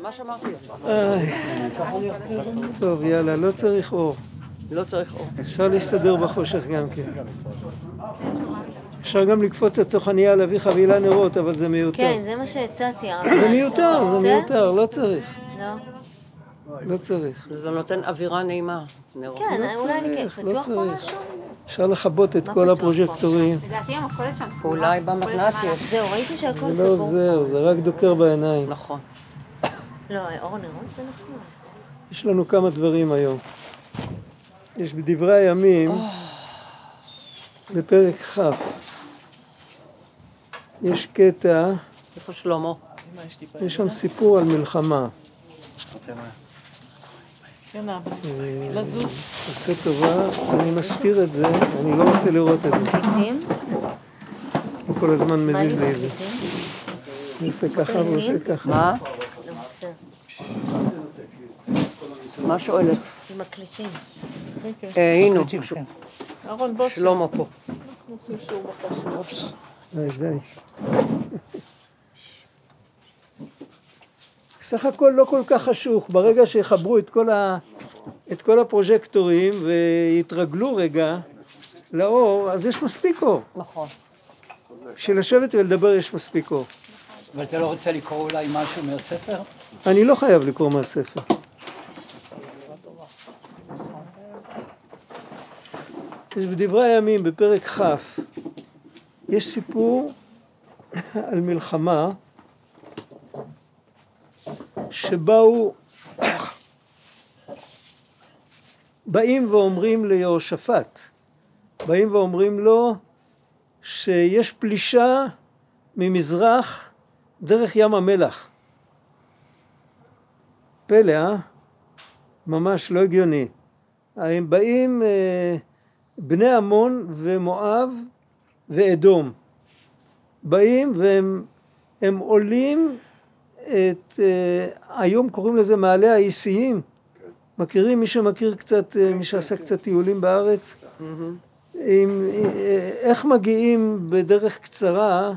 ממש אמרתי. טוב, יאללה, לא צריך אור. לא צריך אור. אפשר להסתדר בחושך גם כן. אפשר גם לקפוץ לתוך הנייה להביא חבילה נרות, אבל זה מיותר. כן, זה מה שהצעתי. הרב. זה מיותר, זה? מיותר, לא צריך. לא. לא צריך. זה נותן אווירה נעימה. נרות. כן, לא אולי אני כן. צריך, לא פתוח פה צריך. משהו? אפשר לכבות את מה כל פתוח הפרוז'קטורים. לדעתי המכולת שם. אולי במתנ"ס יש. זהו, ראיתי שהכל זה לא סגור. עוזר, זה רק דוקר בעיניים. נכון. לא, אור נרות זה נכון. יש לנו כמה דברים היום. יש בדברי הימים, בפרק כ', יש קטע, איפה שלמה? יש שם סיפור על מלחמה. יונה, אה, לזוז. עושה טובה, אני מסתיר את זה, אני לא רוצה לראות את זה. הוא כל הזמן מזיז לי את זה. הוא עושה ככה והוא עושה ככה. מה? שואלת? עם הקליטים. אה, הנה, אהרון בוש. שלמה פה. אנחנו עושים שיעור בחשוב. די. סך הכל לא כל כך חשוך, ברגע שיחברו את כל, ה, את כל הפרוז'קטורים ויתרגלו רגע לאור, אז יש מספיק אור. נכון. בשביל לשבת ולדבר יש מספיק אור. אבל אתה לא רוצה לקרוא אולי משהו מהספר? אני לא חייב לקרוא מהספר. יש בדברי הימים, בפרק כ', יש סיפור על מלחמה שבאו, באים ואומרים ליהושפט, באים ואומרים לו שיש פלישה ממזרח דרך ים המלח. פלא, אה? ממש לא הגיוני. הם באים אה, בני עמון ומואב ואדום. באים והם הם עולים את, אה, היום קוראים לזה מעלה האיסיים. מכירים? מי שמכיר קצת, אה, מי שעשה קצת טיולים בארץ? עם, אה, איך מגיעים בדרך קצרה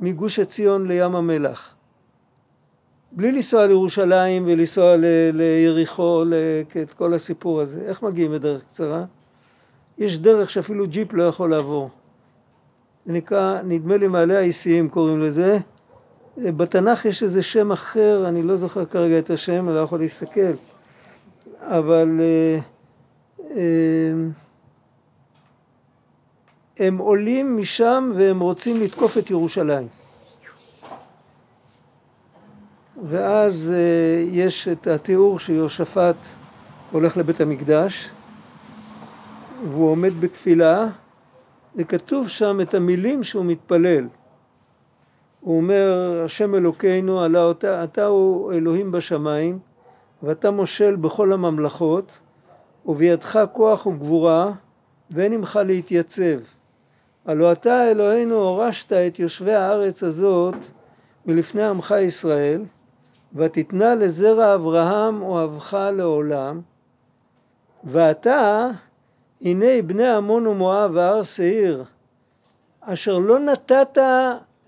מגוש עציון לים המלח? בלי לנסוע לירושלים ולנסוע ליריחו, את כל הסיפור הזה. איך מגיעים בדרך קצרה? יש דרך שאפילו ג'יפ לא יכול לעבור. זה נקרא, נדמה לי מעלה האיסיים קוראים לזה. בתנ"ך יש איזה שם אחר, אני לא זוכר כרגע את השם, אני לא יכול להסתכל. אבל אה, אה, הם עולים משם והם רוצים לתקוף את ירושלים. ואז אה, יש את התיאור שיהושפט הולך לבית המקדש והוא עומד בתפילה וכתוב שם את המילים שהוא מתפלל. הוא אומר, השם אלוקינו, עלה אותה, אתה הוא אלוהים בשמיים ואתה מושל בכל הממלכות ובידך כוח וגבורה ואין עמך להתייצב. הלא אתה אלוהינו הורשת את יושבי הארץ הזאת מלפני עמך ישראל ותתנה לזרע אברהם אוהבך לעולם. ועתה הנה בני עמון ומואב והר שעיר אשר לא נתת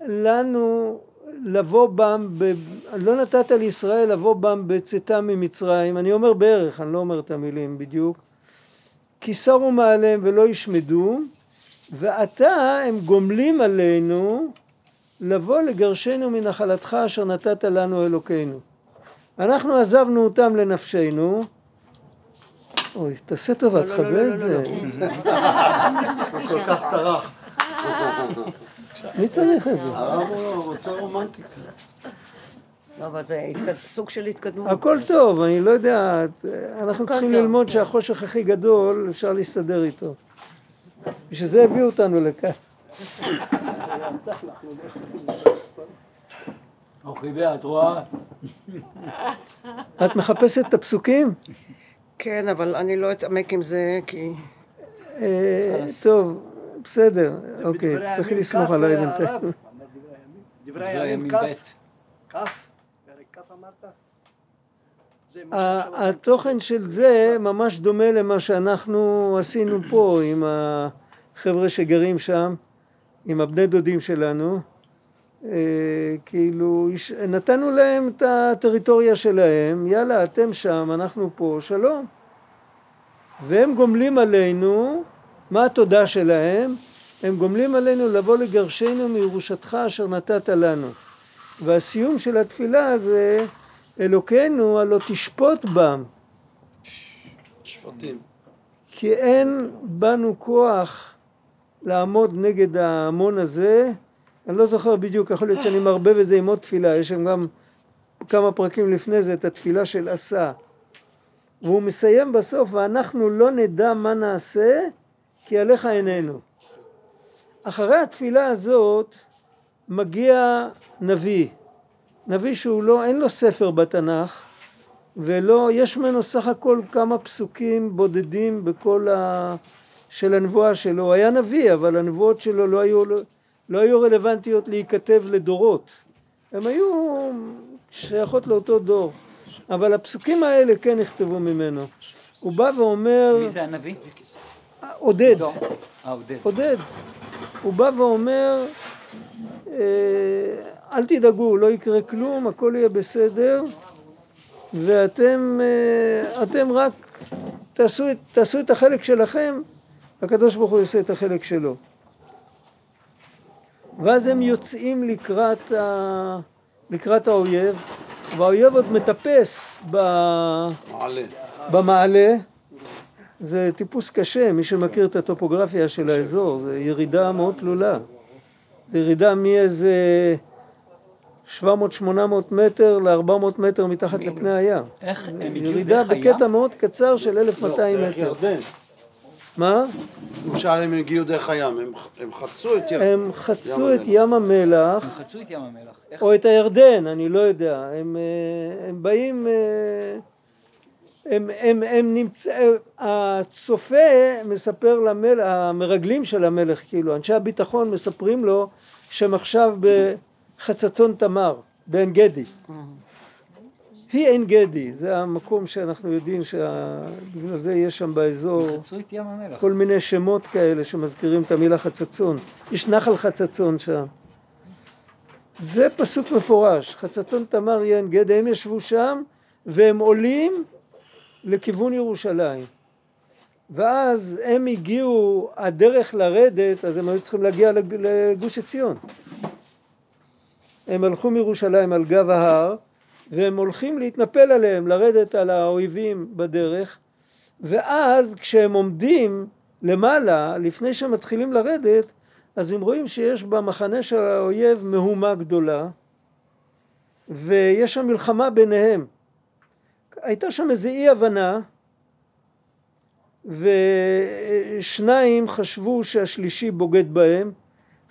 לנו לבוא בם, ב... לא נתת לישראל לבוא בם בצאתם ממצרים, אני אומר בערך, אני לא אומר את המילים בדיוק, כי שרו מעליהם ולא ישמדו, ועתה הם גומלים עלינו לבוא לגרשנו מנחלתך אשר נתת לנו אלוקינו. אנחנו עזבנו אותם לנפשנו, אוי, תעשה טובה, לא, לא, תכבה לא, את לא, זה. הוא כל כך טרח. מי צריך את זה? הרב הוא רוצה רומנטיקה. לא, אבל זה סוג של התקדמות. הכל טוב, אני לא יודע, אנחנו צריכים ללמוד כן. שהחושך הכי גדול, אפשר להסתדר איתו. בשביל זה הביאו אותנו לכאן. אוחיבי, את רואה? את מחפשת את הפסוקים? כן, אבל אני לא אתעמק עם זה, כי... אה, טוב, בסדר, אוקיי, צריכים הימים לסמוך עליי הרב. בינתיים. דברי הימים הימים כ'. התוכן של זה ממש דומה למה שאנחנו עשינו פה עם החבר'ה שגרים שם, עם הבני דודים שלנו. אה, כאילו, נתנו להם את הטריטוריה שלהם, יאללה, אתם שם, אנחנו פה, שלום. והם גומלים עלינו, מה התודה שלהם? הם גומלים עלינו לבוא לגרשנו מירושתך אשר נתת לנו. והסיום של התפילה זה אלוקינו הלא תשפוט בם, שפטים. כי אין בנו כוח לעמוד נגד ההמון הזה. אני לא זוכר בדיוק, יכול להיות שאני מערבב את זה עם עוד תפילה, יש שם גם כמה פרקים לפני זה את התפילה של עשה. והוא מסיים בסוף, ואנחנו לא נדע מה נעשה, כי עליך עינינו. אחרי התפילה הזאת מגיע נביא, נביא שהוא לא, אין לו ספר בתנ"ך, ולא, יש ממנו סך הכל כמה פסוקים בודדים בכל ה... של הנבואה שלו. הוא היה נביא, אבל הנבואות שלו לא היו, לא היו רלוונטיות להיכתב לדורות. הם היו שייכות לאותו דור. אבל הפסוקים האלה כן נכתבו ממנו. הוא בא ואומר, מי זה הנביא? עודד, לא. אה, עודד. עודד. הוא בא ואומר, אה, אל תדאגו, לא יקרה כלום, הכל יהיה בסדר, ואתם אה, אתם רק תעשו, תעשו את החלק שלכם, הקדוש ברוך הוא יעשה את החלק שלו. ואז הם יוצאים לקראת, ה... לקראת האויב, והאויב עוד מטפס ב... מעלה. במעלה, זה טיפוס קשה, מי שמכיר את הטופוגרפיה של האזור, זה ירידה מאוד תלולה. זה ירידה מאיזה 700-800 מטר ל-400 מטר מתחת לפני הים. איך הם הגיעו ירידה דרך הים? בקטע מאוד קצר של 1200 לא, דרך מטר. ירדן. מה? למשל הם הגיעו דרך הים, הם, הם חצו את ירדן. הם חצו את ים המלח, הם חצו את ים המלח. איך? או את הירדן, אני לא יודע. הם, אה, הם באים, אה, הם, הם, הם נמצא, הצופה מספר למלך, המרגלים של המלך, כאילו, אנשי הביטחון מספרים לו שהם עכשיו בחצצון תמר, בעין גדי. היא עין גדי, זה המקום שאנחנו יודעים שבגלל זה יש שם באזור. כל מיני שמות כאלה שמזכירים את המילה חצצון. יש נחל חצצון שם. זה פסוק מפורש, חצצון תמר יין גדי, הם ישבו שם והם עולים לכיוון ירושלים. ואז הם הגיעו, הדרך לרדת, אז הם היו צריכים להגיע לג- לגוש עציון. הם הלכו מירושלים על גב ההר, והם הולכים להתנפל עליהם, לרדת על האויבים בדרך, ואז כשהם עומדים למעלה, לפני שהם מתחילים לרדת, אז הם רואים שיש במחנה של האויב מהומה גדולה, ויש שם מלחמה ביניהם. הייתה שם איזו אי הבנה, ושניים חשבו שהשלישי בוגד בהם,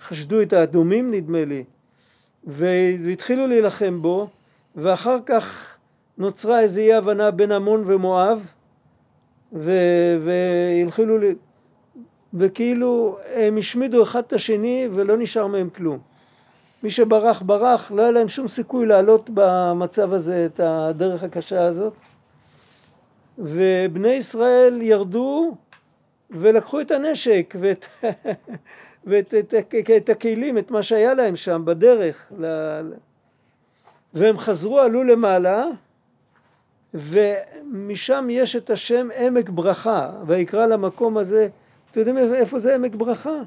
חשדו את האדומים נדמה לי, והתחילו להילחם בו, ואחר כך נוצרה איזו אי הבנה בין עמון ומואב, ו- והתחילו, ל- וכאילו הם השמידו אחד את השני ולא נשאר מהם כלום. מי שברח ברח, לא היה להם שום סיכוי לעלות במצב הזה את הדרך הקשה הזאת. ובני ישראל ירדו ולקחו את הנשק ואת, ואת את, את, את הכלים, את מה שהיה להם שם בדרך. ל- והם חזרו, עלו למעלה, ומשם יש את השם עמק ברכה, ויקרא למקום הזה, אתם יודעים איפה זה עמק ברכה?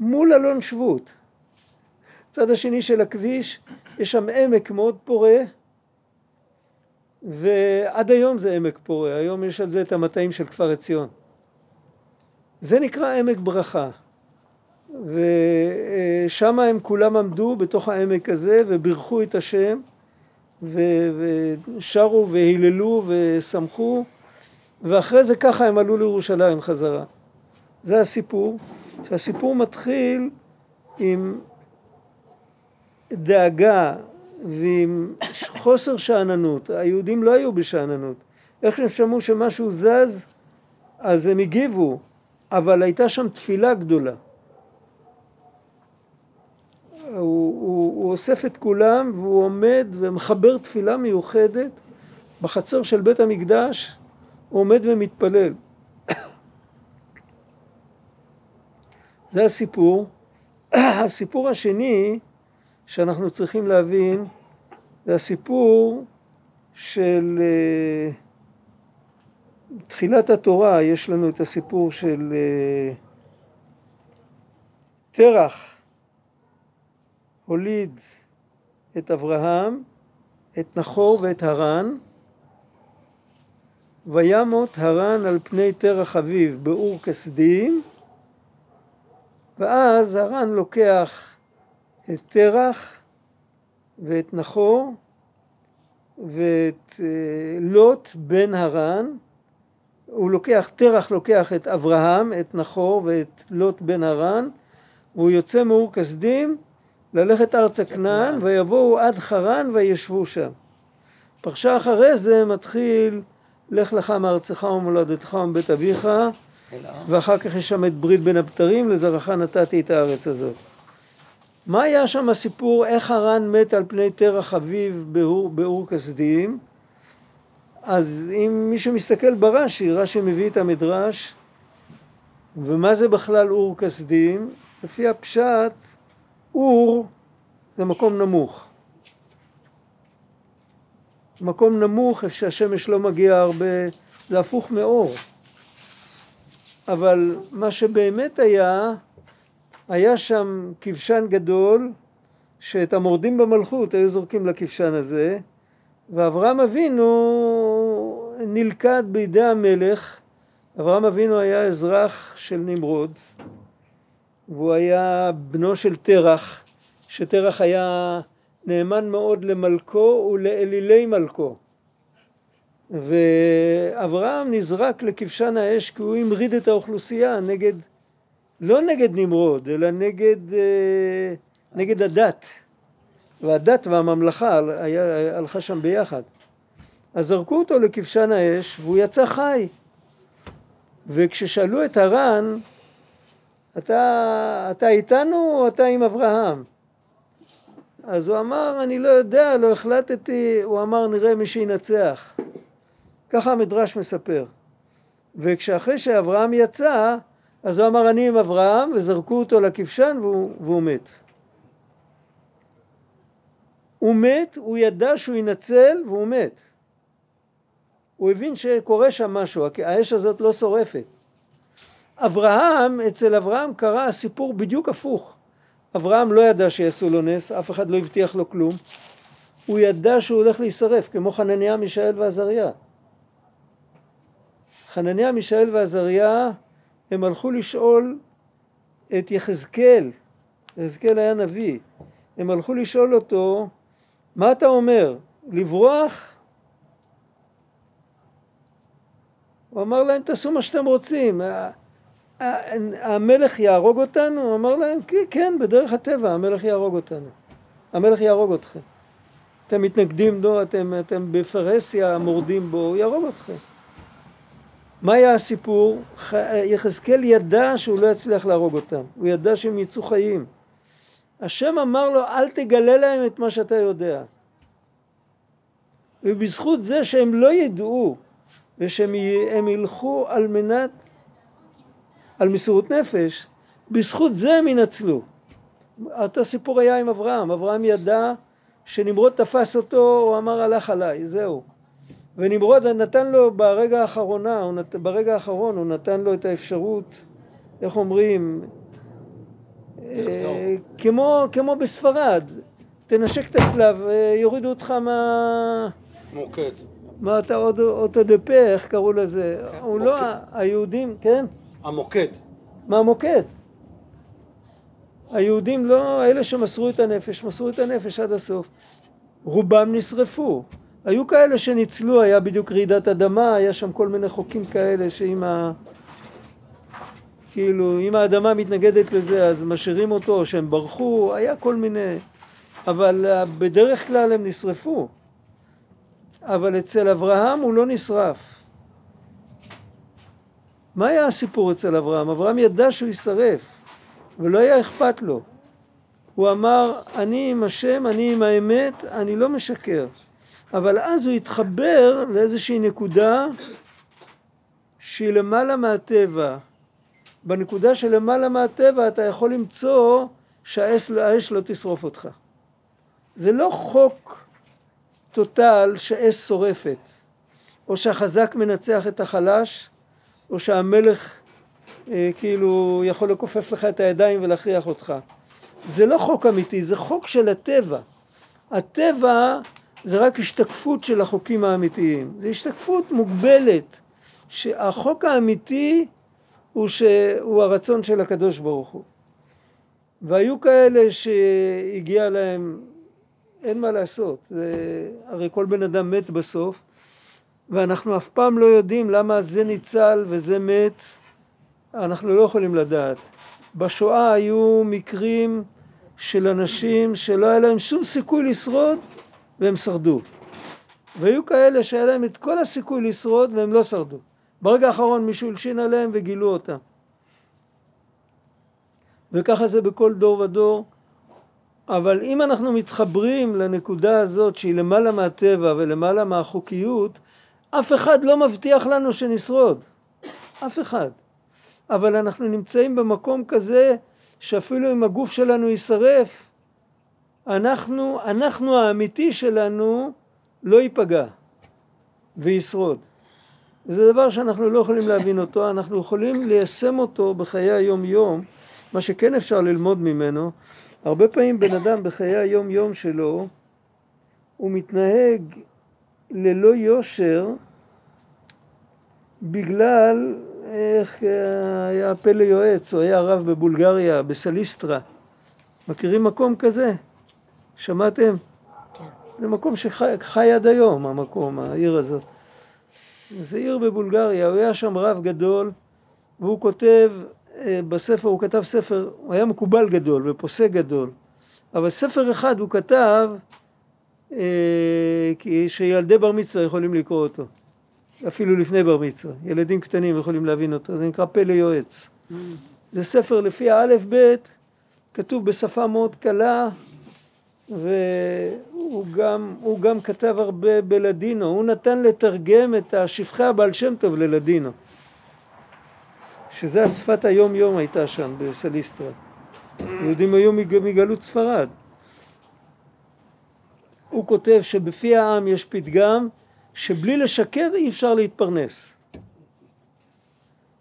מול אלון שבות. צד השני של הכביש, יש שם עמק מאוד פורה, ועד היום זה עמק פורה, היום יש על זה את המטעים של כפר עציון. זה נקרא עמק ברכה. ושם הם כולם עמדו בתוך העמק הזה ובירכו את השם ו- ושרו והיללו ושמחו ואחרי זה ככה הם עלו לירושלים חזרה. זה הסיפור, שהסיפור מתחיל עם דאגה ועם חוסר שאננות, היהודים לא היו בשאננות, איך שהם שמעו שמשהו זז אז הם הגיבו, אבל הייתה שם תפילה גדולה. הוא, הוא, הוא אוסף את כולם והוא עומד ומחבר תפילה מיוחדת בחצר של בית המקדש, הוא עומד ומתפלל. זה הסיפור, הסיפור השני שאנחנו צריכים להבין זה הסיפור של אה, תחילת התורה, יש לנו את הסיפור של אה, תרח הוליד את אברהם, את נחור ואת הרן, וימות הרן על פני תרח אביו באור כסדים, ואז הרן לוקח את תרח ואת נחור ואת אה, לוט בן הרן, הוא לוקח, תרח לוקח את אברהם, את נחור ואת לוט בן הרן, והוא יוצא מאור כסדים ללכת ארצה כנען, ויבואו עד חרן וישבו שם. פרשה אחרי זה מתחיל לך לך מארצך ומולדתך ומבית אביך, ואחר כך יש שם את ברית בין הבתרים, לזרעך נתתי את הארץ הזאת. מה היה שם הסיפור, איך הרן מת על פני תרח אביו באור, באור כסדים? אז אם מי שמסתכל ברש"י, רש"י מביא את המדרש, ומה זה בכלל אור כסדים? לפי הפשט, אור זה מקום נמוך. מקום נמוך, איפה שהשמש לא מגיעה הרבה, זה הפוך מאור. אבל מה שבאמת היה, היה שם כבשן גדול, שאת המורדים במלכות היו זורקים לכבשן הזה, ואברהם אבינו נלכד בידי המלך. אברהם אבינו היה אזרח של נמרוד, והוא היה בנו של תרח, שתרח היה נאמן מאוד למלכו ולאלילי מלכו. ואברהם נזרק לכבשן האש כי הוא המריד את האוכלוסייה נגד, לא נגד נמרוד, אלא נגד, אה, נגד הדת. והדת והממלכה היה, הלכה שם ביחד. אז זרקו אותו לכבשן האש והוא יצא חי. וכששאלו את הר"ן, אתה, אתה איתנו או אתה עם אברהם? אז הוא אמר, אני לא יודע, לא החלטתי, הוא אמר, נראה מי שינצח. ככה המדרש מספר. וכשאחרי שאברהם יצא, אז הוא אמר, אני עם אברהם, וזרקו אותו לכבשן והוא, והוא מת. הוא מת, הוא ידע שהוא ינצל והוא מת. הוא הבין שקורה שם משהו, האש הזאת לא שורפת. אברהם, אצל אברהם קרה הסיפור בדיוק הפוך. אברהם לא ידע שיעשו לו נס, אף אחד לא הבטיח לו כלום. הוא ידע שהוא הולך להישרף, כמו חנניה, מישאל ועזריה. חנניה, מישאל ועזריה, הם הלכו לשאול את יחזקאל, יחזקאל היה נביא, הם הלכו לשאול אותו, מה אתה אומר, לברוח? הוא אמר להם, תעשו מה שאתם רוצים, המלך יהרוג אותנו? הוא אמר להם, כן, כן, בדרך הטבע המלך יהרוג אותנו. המלך יהרוג אתכם. אתם מתנגדים לו, אתם, אתם בפרהסיה מורדים בו, הוא יהרוג אתכם. מה היה הסיפור? יחזקאל ידע שהוא לא יצליח להרוג אותם, הוא ידע שהם יצאו חיים. השם אמר לו, אל תגלה להם את מה שאתה יודע. ובזכות זה שהם לא ידעו ושהם ילכו על מנת על מסירות נפש, בזכות זה הם ינצלו. אותו סיפור היה עם אברהם, אברהם ידע שנמרוד תפס אותו, הוא אמר הלך עליי, זהו. ונמרוד נתן לו ברגע האחרונה, נת... ברגע האחרון הוא נתן לו את האפשרות, איך אומרים, אה, כמו, כמו בספרד, תנשק את הצלב, אה, יורידו אותך מה... מוקד. מה אתה אוטו דה פה, איך קראו לזה? כן, הוא לא, מוקד. היהודים, כן? המוקד. מהמוקד. היהודים לא, אלה שמסרו את הנפש, מסרו את הנפש עד הסוף. רובם נשרפו. היו כאלה שניצלו, היה בדיוק רעידת אדמה, היה שם כל מיני חוקים כאלה שאם ה... כאילו, אם האדמה מתנגדת לזה אז משאירים אותו, או שהם ברחו, היה כל מיני... אבל אה, בדרך כלל הם נשרפו. אבל אצל אברהם הוא לא נשרף. מה היה הסיפור אצל אברהם? אברהם ידע שהוא יישרף, ולא היה אכפת לו. הוא אמר, אני עם השם, אני עם האמת, אני לא משקר. אבל אז הוא התחבר לאיזושהי נקודה שהיא למעלה מהטבע. בנקודה שלמעלה מהטבע אתה יכול למצוא שהאש האש לא תשרוף אותך. זה לא חוק טוטל שאש שורפת, או שהחזק מנצח את החלש, או שהמלך אה, כאילו יכול לכופף לך את הידיים ולהכריח אותך. זה לא חוק אמיתי, זה חוק של הטבע. הטבע זה רק השתקפות של החוקים האמיתיים. זה השתקפות מוגבלת. שהחוק האמיתי הוא שהוא הרצון של הקדוש ברוך הוא. והיו כאלה שהגיע להם, אין מה לעשות, זה, הרי כל בן אדם מת בסוף, ואנחנו אף פעם לא יודעים למה זה ניצל וזה מת, אנחנו לא יכולים לדעת. בשואה היו מקרים של אנשים שלא היה להם שום סיכוי לשרוד והם שרדו. והיו כאלה שהיה להם את כל הסיכוי לשרוד והם לא שרדו. ברגע האחרון מישהו הלשין עליהם וגילו אותם. וככה זה בכל דור ודור. אבל אם אנחנו מתחברים לנקודה הזאת שהיא למעלה מהטבע ולמעלה מהחוקיות, אף אחד לא מבטיח לנו שנשרוד. אף אחד. אבל אנחנו נמצאים במקום כזה שאפילו אם הגוף שלנו יישרף, אנחנו, אנחנו האמיתי שלנו לא ייפגע וישרוד. וזה דבר שאנחנו לא יכולים להבין אותו, אנחנו יכולים ליישם אותו בחיי היום יום, מה שכן אפשר ללמוד ממנו, הרבה פעמים בן אדם בחיי היום יום שלו הוא מתנהג ללא יושר בגלל איך היה פלא יועץ, הוא היה רב בבולגריה, בסליסטרה. מכירים מקום כזה? שמעתם? כן. זה מקום שחי עד היום, המקום, העיר הזאת. זה עיר בבולגריה, הוא היה שם רב גדול, והוא כותב אה, בספר, הוא כתב ספר, הוא היה מקובל גדול ופוסק גדול, אבל ספר אחד הוא כתב אה, שילדי בר מצווה יכולים לקרוא אותו, אפילו לפני בר מצווה, ילדים קטנים יכולים להבין אותו, זה נקרא פלא יועץ. זה ספר לפי האלף בית, כתוב בשפה מאוד קלה, והוא גם, גם כתב הרבה בלדינו, הוא נתן לתרגם את השפחי הבעל שם טוב ללדינו, שזה השפת היום יום הייתה שם בסליסטרה. יהודים היו מגלות ספרד. הוא כותב שבפי העם יש פתגם שבלי לשקר אי אפשר להתפרנס.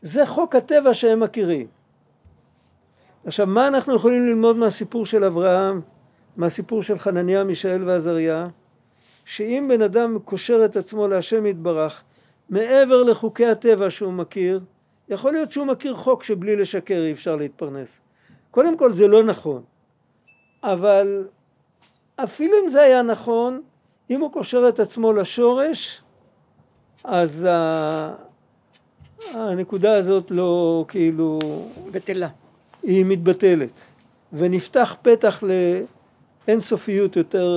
זה חוק הטבע שהם מכירים. עכשיו מה אנחנו יכולים ללמוד מהסיפור של אברהם מהסיפור של חנניה, מישאל ועזריה, שאם בן אדם קושר את עצמו להשם יתברך מעבר לחוקי הטבע שהוא מכיר, יכול להיות שהוא מכיר חוק שבלי לשקר אי אפשר להתפרנס. קודם כל זה לא נכון, אבל אפילו אם זה היה נכון, אם הוא קושר את עצמו לשורש, אז הנקודה הזאת לא כאילו... בטלה. היא מתבטלת. ונפתח פתח אינסופיות יותר,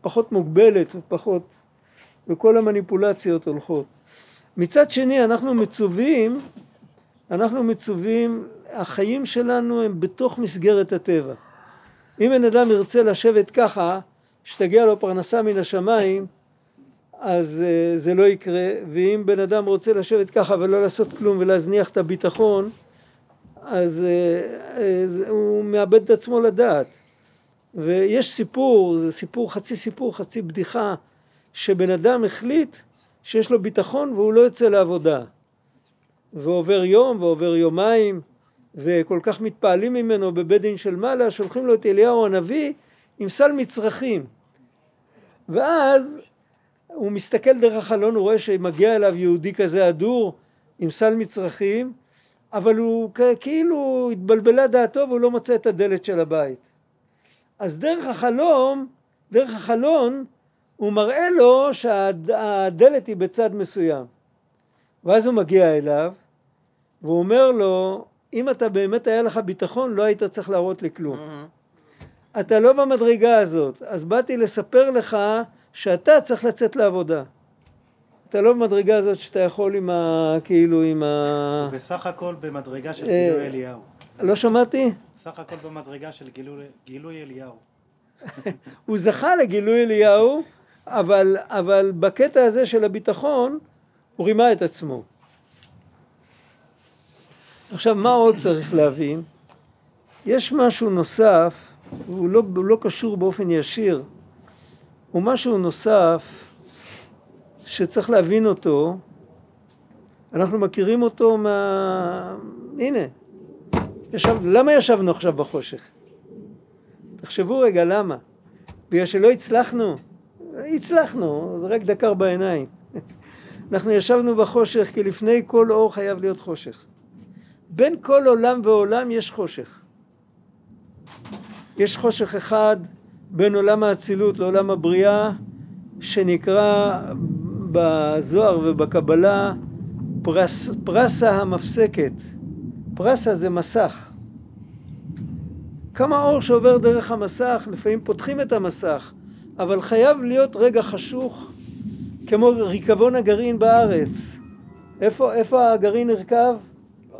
פחות מוגבלת ופחות, וכל המניפולציות הולכות. מצד שני אנחנו מצווים, אנחנו מצווים, החיים שלנו הם בתוך מסגרת הטבע. אם בן אדם ירצה לשבת ככה, שתגיע לו פרנסה מן השמיים, אז uh, זה לא יקרה, ואם בן אדם רוצה לשבת ככה ולא לעשות כלום ולהזניח את הביטחון, אז uh, uh, הוא מאבד את עצמו לדעת. ויש סיפור, זה סיפור, חצי סיפור, חצי בדיחה, שבן אדם החליט שיש לו ביטחון והוא לא יוצא לעבודה. ועובר יום ועובר יומיים, וכל כך מתפעלים ממנו בבית דין של מעלה, שולחים לו את אליהו הנביא עם סל מצרכים. ואז הוא מסתכל דרך החלון, הוא רואה שמגיע אליו יהודי כזה אדור עם סל מצרכים, אבל הוא כאילו התבלבלה דעתו והוא לא מוצא את הדלת של הבית. אז דרך החלום, דרך החלון, הוא מראה לו שהדלת היא בצד מסוים. ואז הוא מגיע אליו, והוא אומר לו, אם אתה באמת היה לך ביטחון, לא היית צריך להראות לי כלום. Mm-hmm. אתה לא במדרגה הזאת, אז באתי לספר לך שאתה צריך לצאת לעבודה. אתה לא במדרגה הזאת שאתה יכול עם ה... כאילו עם ה... בסך הכל במדרגה של אה, גילוי אליהו. לא שמעתי? סך הכל במדרגה של גילוי, גילוי אליהו. הוא זכה לגילוי אליהו, אבל, אבל בקטע הזה של הביטחון הוא רימה את עצמו. עכשיו מה עוד צריך להבין? יש משהו נוסף, הוא לא, הוא לא קשור באופן ישיר, הוא משהו נוסף שצריך להבין אותו, אנחנו מכירים אותו מה... הנה, ישב... למה ישבנו עכשיו בחושך? תחשבו רגע למה. בגלל שלא הצלחנו? הצלחנו, זה רק דקר בעיניים. אנחנו ישבנו בחושך כי לפני כל אור חייב להיות חושך. בין כל עולם ועולם יש חושך. יש חושך אחד בין עולם האצילות לעולם הבריאה שנקרא בזוהר ובקבלה פרס, פרסה המפסקת. פרסה זה מסך. כמה אור שעובר דרך המסך, לפעמים פותחים את המסך, אבל חייב להיות רגע חשוך כמו ריקבון הגרעין בארץ. איפה, איפה הגרעין נרכב?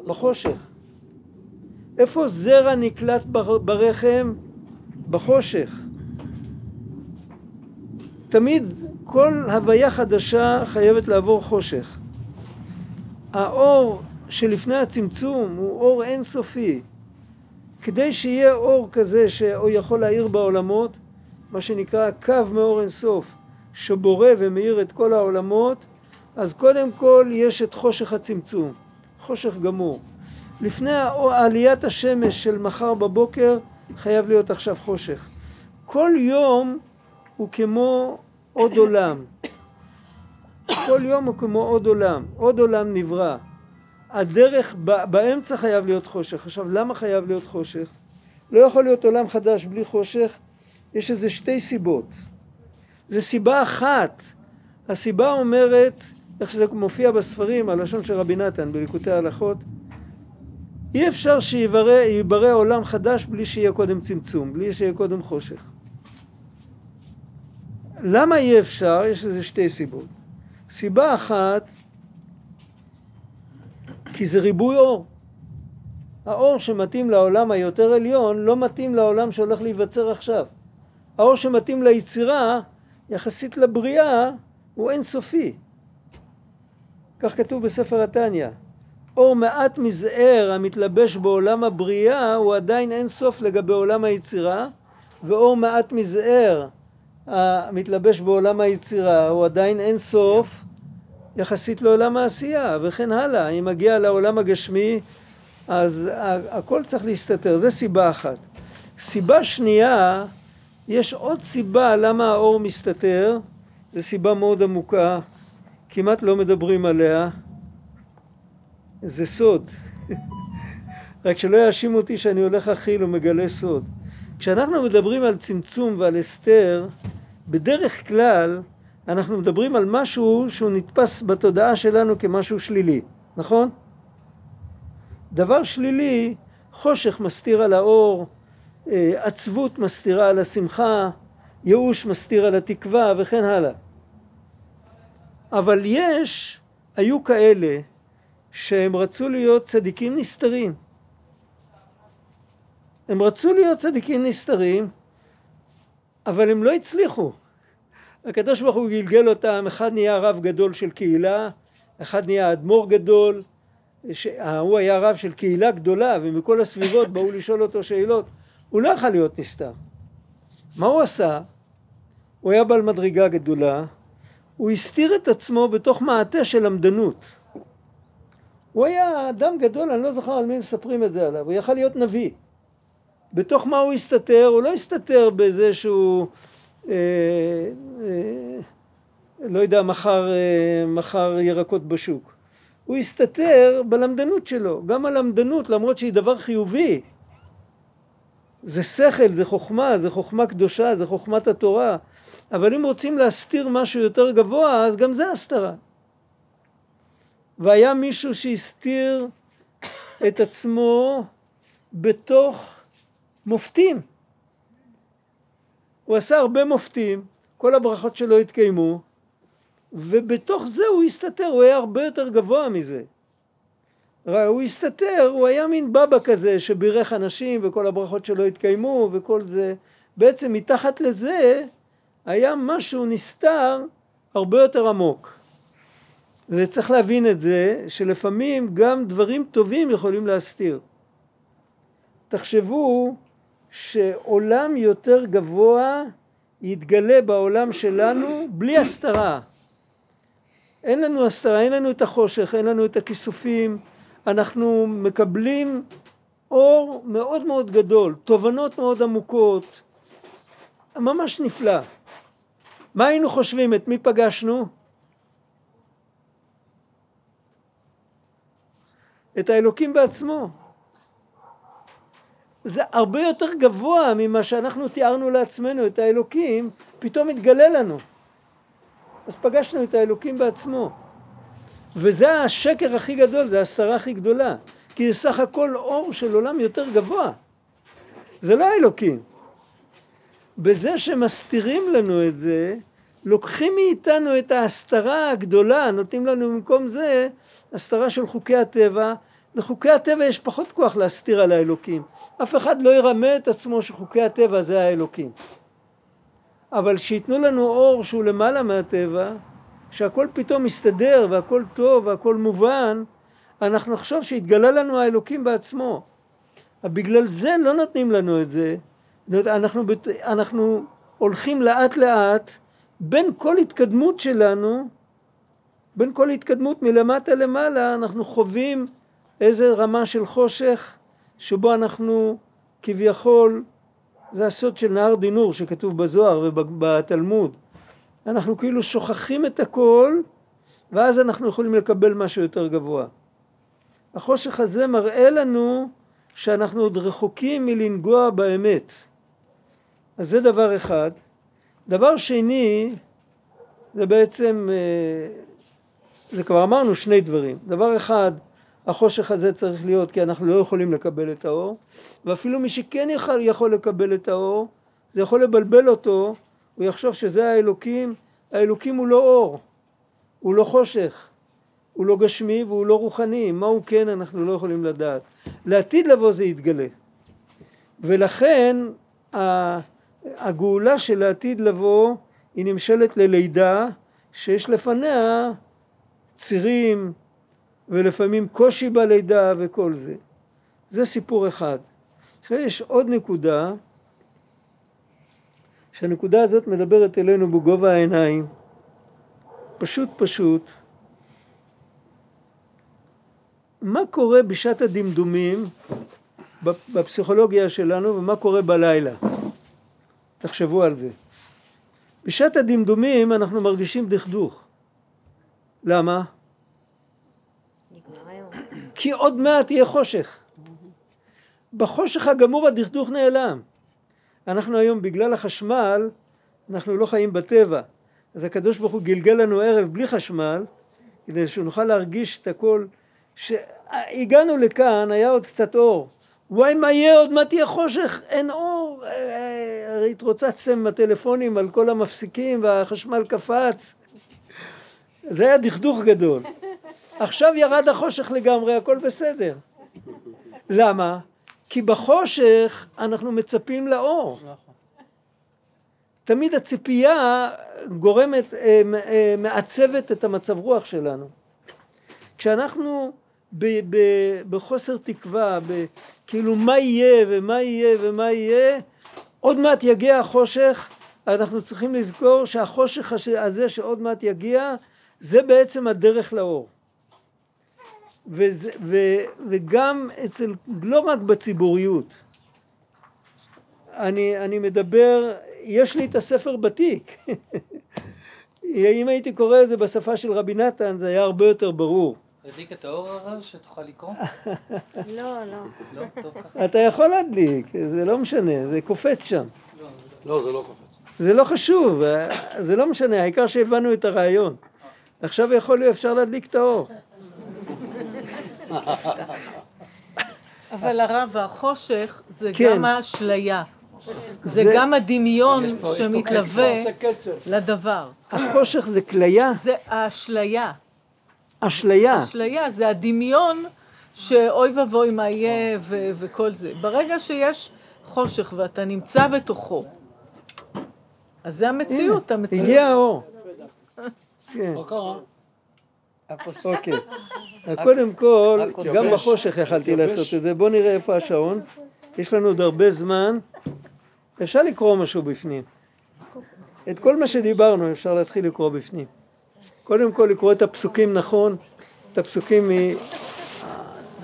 בחושך. איפה זרע נקלט ברחם? בחושך. תמיד כל הוויה חדשה חייבת לעבור חושך. האור שלפני הצמצום הוא אור אינסופי. כדי שיהיה אור כזה שיכול להאיר בעולמות, מה שנקרא קו מאור אינסוף, שבורא ומאיר את כל העולמות, אז קודם כל יש את חושך הצמצום, חושך גמור. לפני עליית השמש של מחר בבוקר חייב להיות עכשיו חושך. כל יום הוא כמו עוד עולם. כל יום הוא כמו עוד עולם, עוד עולם נברא. הדרך באמצע חייב להיות חושך. עכשיו, למה חייב להיות חושך? לא יכול להיות עולם חדש בלי חושך. יש איזה שתי סיבות. זה סיבה אחת. הסיבה אומרת, איך שזה מופיע בספרים, הלשון של רבי נתן בליקוטי ההלכות, אי אפשר שייברא עולם חדש בלי שיהיה קודם צמצום, בלי שיהיה קודם חושך. למה אי אפשר? יש לזה שתי סיבות. סיבה אחת, כי זה ריבוי אור. האור שמתאים לעולם היותר עליון לא מתאים לעולם שהולך להיווצר עכשיו. האור שמתאים ליצירה, יחסית לבריאה, הוא אינסופי. כך כתוב בספר התניא. אור מעט מזער המתלבש בעולם הבריאה הוא עדיין אין סוף לגבי עולם היצירה ואור מעט מזער המתלבש בעולם היצירה הוא עדיין אין סוף יחסית לעולם העשייה וכן הלאה. אם מגיע לעולם הגשמי אז הכל צריך להסתתר, זה סיבה אחת. סיבה שנייה, יש עוד סיבה למה האור מסתתר, זו סיבה מאוד עמוקה, כמעט לא מדברים עליה, זה סוד. רק שלא יאשימו אותי שאני הולך אכיל ומגלה סוד. כשאנחנו מדברים על צמצום ועל הסתר, בדרך כלל אנחנו מדברים על משהו שהוא נתפס בתודעה שלנו כמשהו שלילי, נכון? דבר שלילי, חושך מסתיר על האור, אה, עצבות מסתירה על השמחה, ייאוש מסתיר על התקווה וכן הלאה. אבל יש, היו כאלה שהם רצו להיות צדיקים נסתרים. הם רצו להיות צדיקים נסתרים, אבל הם לא הצליחו. הקדוש ברוך הוא גלגל אותם, אחד נהיה רב גדול של קהילה, אחד נהיה אדמו"ר גדול, הוא היה רב של קהילה גדולה ומכל הסביבות באו לשאול אותו שאלות, הוא לא יכול להיות נסתר. מה הוא עשה? הוא היה בעל מדרגה גדולה, הוא הסתיר את עצמו בתוך מעטה של למדנות. הוא היה אדם גדול, אני לא זוכר על מי מספרים את זה עליו, הוא יכל להיות נביא. בתוך מה הוא הסתתר? הוא לא הסתתר בזה שהוא, אה, אה, לא יודע, מכר, אה, ירקות בשוק. הוא הסתתר בלמדנות שלו. גם הלמדנות, למרות שהיא דבר חיובי, זה שכל, זה חוכמה, זה חוכמה קדושה, זה חוכמת התורה. אבל אם רוצים להסתיר משהו יותר גבוה, אז גם זה הסתרה. והיה מישהו שהסתיר את עצמו בתוך מופתים. הוא עשה הרבה מופתים, כל הברכות שלו התקיימו, ובתוך זה הוא הסתתר, הוא היה הרבה יותר גבוה מזה. הוא הסתתר, הוא היה מין בבא כזה שבירך אנשים וכל הברכות שלו התקיימו וכל זה. בעצם מתחת לזה היה משהו נסתר הרבה יותר עמוק. וצריך להבין את זה, שלפעמים גם דברים טובים יכולים להסתיר. תחשבו שעולם יותר גבוה יתגלה בעולם שלנו בלי הסתרה. אין לנו הסתרה, אין לנו את החושך, אין לנו את הכיסופים, אנחנו מקבלים אור מאוד מאוד גדול, תובנות מאוד עמוקות, ממש נפלא. מה היינו חושבים? את מי פגשנו? את האלוקים בעצמו. זה הרבה יותר גבוה ממה שאנחנו תיארנו לעצמנו, את האלוקים, פתאום התגלה לנו. אז פגשנו את האלוקים בעצמו. וזה השקר הכי גדול, זה הסתרה הכי גדולה. כי זה סך הכל אור של עולם יותר גבוה. זה לא האלוקים. בזה שמסתירים לנו את זה, לוקחים מאיתנו את ההסתרה הגדולה, נותנים לנו במקום זה הסתרה של חוקי הטבע. לחוקי הטבע יש פחות כוח להסתיר על האלוקים. אף אחד לא ירמה את עצמו שחוקי הטבע זה האלוקים. אבל שייתנו לנו אור שהוא למעלה מהטבע, שהכל פתאום מסתדר והכל טוב והכל מובן, אנחנו נחשוב שהתגלה לנו האלוקים בעצמו. בגלל זה לא נותנים לנו את זה. אנחנו, אנחנו הולכים לאט לאט בין כל התקדמות שלנו, בין כל התקדמות מלמטה למעלה, אנחנו חווים איזה רמה של חושך שבו אנחנו כביכול, זה הסוד של נהר דינור שכתוב בזוהר ובתלמוד. אנחנו כאילו שוכחים את הכל ואז אנחנו יכולים לקבל משהו יותר גבוה. החושך הזה מראה לנו שאנחנו עוד רחוקים מלנגוע באמת. אז זה דבר אחד. דבר שני, זה בעצם, אה, זה כבר אמרנו שני דברים. דבר אחד, החושך הזה צריך להיות כי אנחנו לא יכולים לקבל את האור, ואפילו מי שכן יכול, יכול לקבל את האור, זה יכול לבלבל אותו, הוא יחשוב שזה האלוקים, האלוקים הוא לא אור, הוא לא חושך, הוא לא גשמי והוא לא רוחני, מה הוא כן אנחנו לא יכולים לדעת. לעתיד לבוא זה יתגלה. ולכן הגאולה של העתיד לבוא היא נמשלת ללידה שיש לפניה צירים ולפעמים קושי בלידה וכל זה. זה סיפור אחד. עכשיו יש עוד נקודה שהנקודה הזאת מדברת אלינו בגובה העיניים פשוט פשוט מה קורה בשעת הדמדומים בפסיכולוגיה שלנו ומה קורה בלילה תחשבו על זה. בשעת הדמדומים אנחנו מרגישים דכדוך. למה? כי עוד מעט יהיה חושך. בחושך הגמור הדכדוך נעלם. אנחנו היום בגלל החשמל אנחנו לא חיים בטבע. אז הקדוש ברוך הוא גלגל לנו ערב בלי חשמל כדי שנוכל להרגיש את הכל שהגענו לכאן היה עוד קצת אור וואי מה יהיה עוד? מעט יהיה חושך? אין אור. אה, הרי התרוצצתם בטלפונים על כל המפסיקים והחשמל קפץ. זה היה דכדוך גדול. עכשיו ירד החושך לגמרי הכל בסדר. למה? כי בחושך אנחנו מצפים לאור. תמיד הציפייה גורמת, אה, אה, מעצבת את המצב רוח שלנו. כשאנחנו ב, ב, בחוסר תקווה, ב, כאילו מה יהיה ומה יהיה ומה יהיה, עוד מעט יגיע החושך, אנחנו צריכים לזכור שהחושך הזה שעוד מעט יגיע, זה בעצם הדרך לאור. וזה, ו, וגם אצל, לא רק בציבוריות, אני, אני מדבר, יש לי את הספר בתיק. אם הייתי קורא את זה בשפה של רבי נתן זה היה הרבה יותר ברור. הדליק את האור הרב שתוכל לקרוא? לא, לא. לא? טוב ככה. אתה יכול להדליק, זה לא משנה, זה קופץ שם. לא, זה- לא, לא קופץ. זה לא חשוב, זה לא משנה, העיקר שהבנו את הרעיון. עכשיו יכול להיות אפשר להדליק את האור. אבל הרב, החושך זה כן. גם האשליה. זה זה- גם הדמיון שמתלווה. לדבר. החושך זה כליה, זה האשליה. אשליה. אשליה זה הדמיון שאוי ואבוי מה יהיה ו- וכל זה. ברגע שיש חושך ואתה נמצא בתוכו, אז זה המציאות, המציאות. הגיע האור. כן. קודם כל, גם בחושך יכלתי. לעשות את זה. בואו נראה איפה השעון. יש לנו עוד הרבה זמן, אפשר לקרוא משהו בפנים. את כל מה שדיברנו אפשר להתחיל לקרוא בפנים. קודם כל לקרוא את הפסוקים נכון, את הפסוקים מ...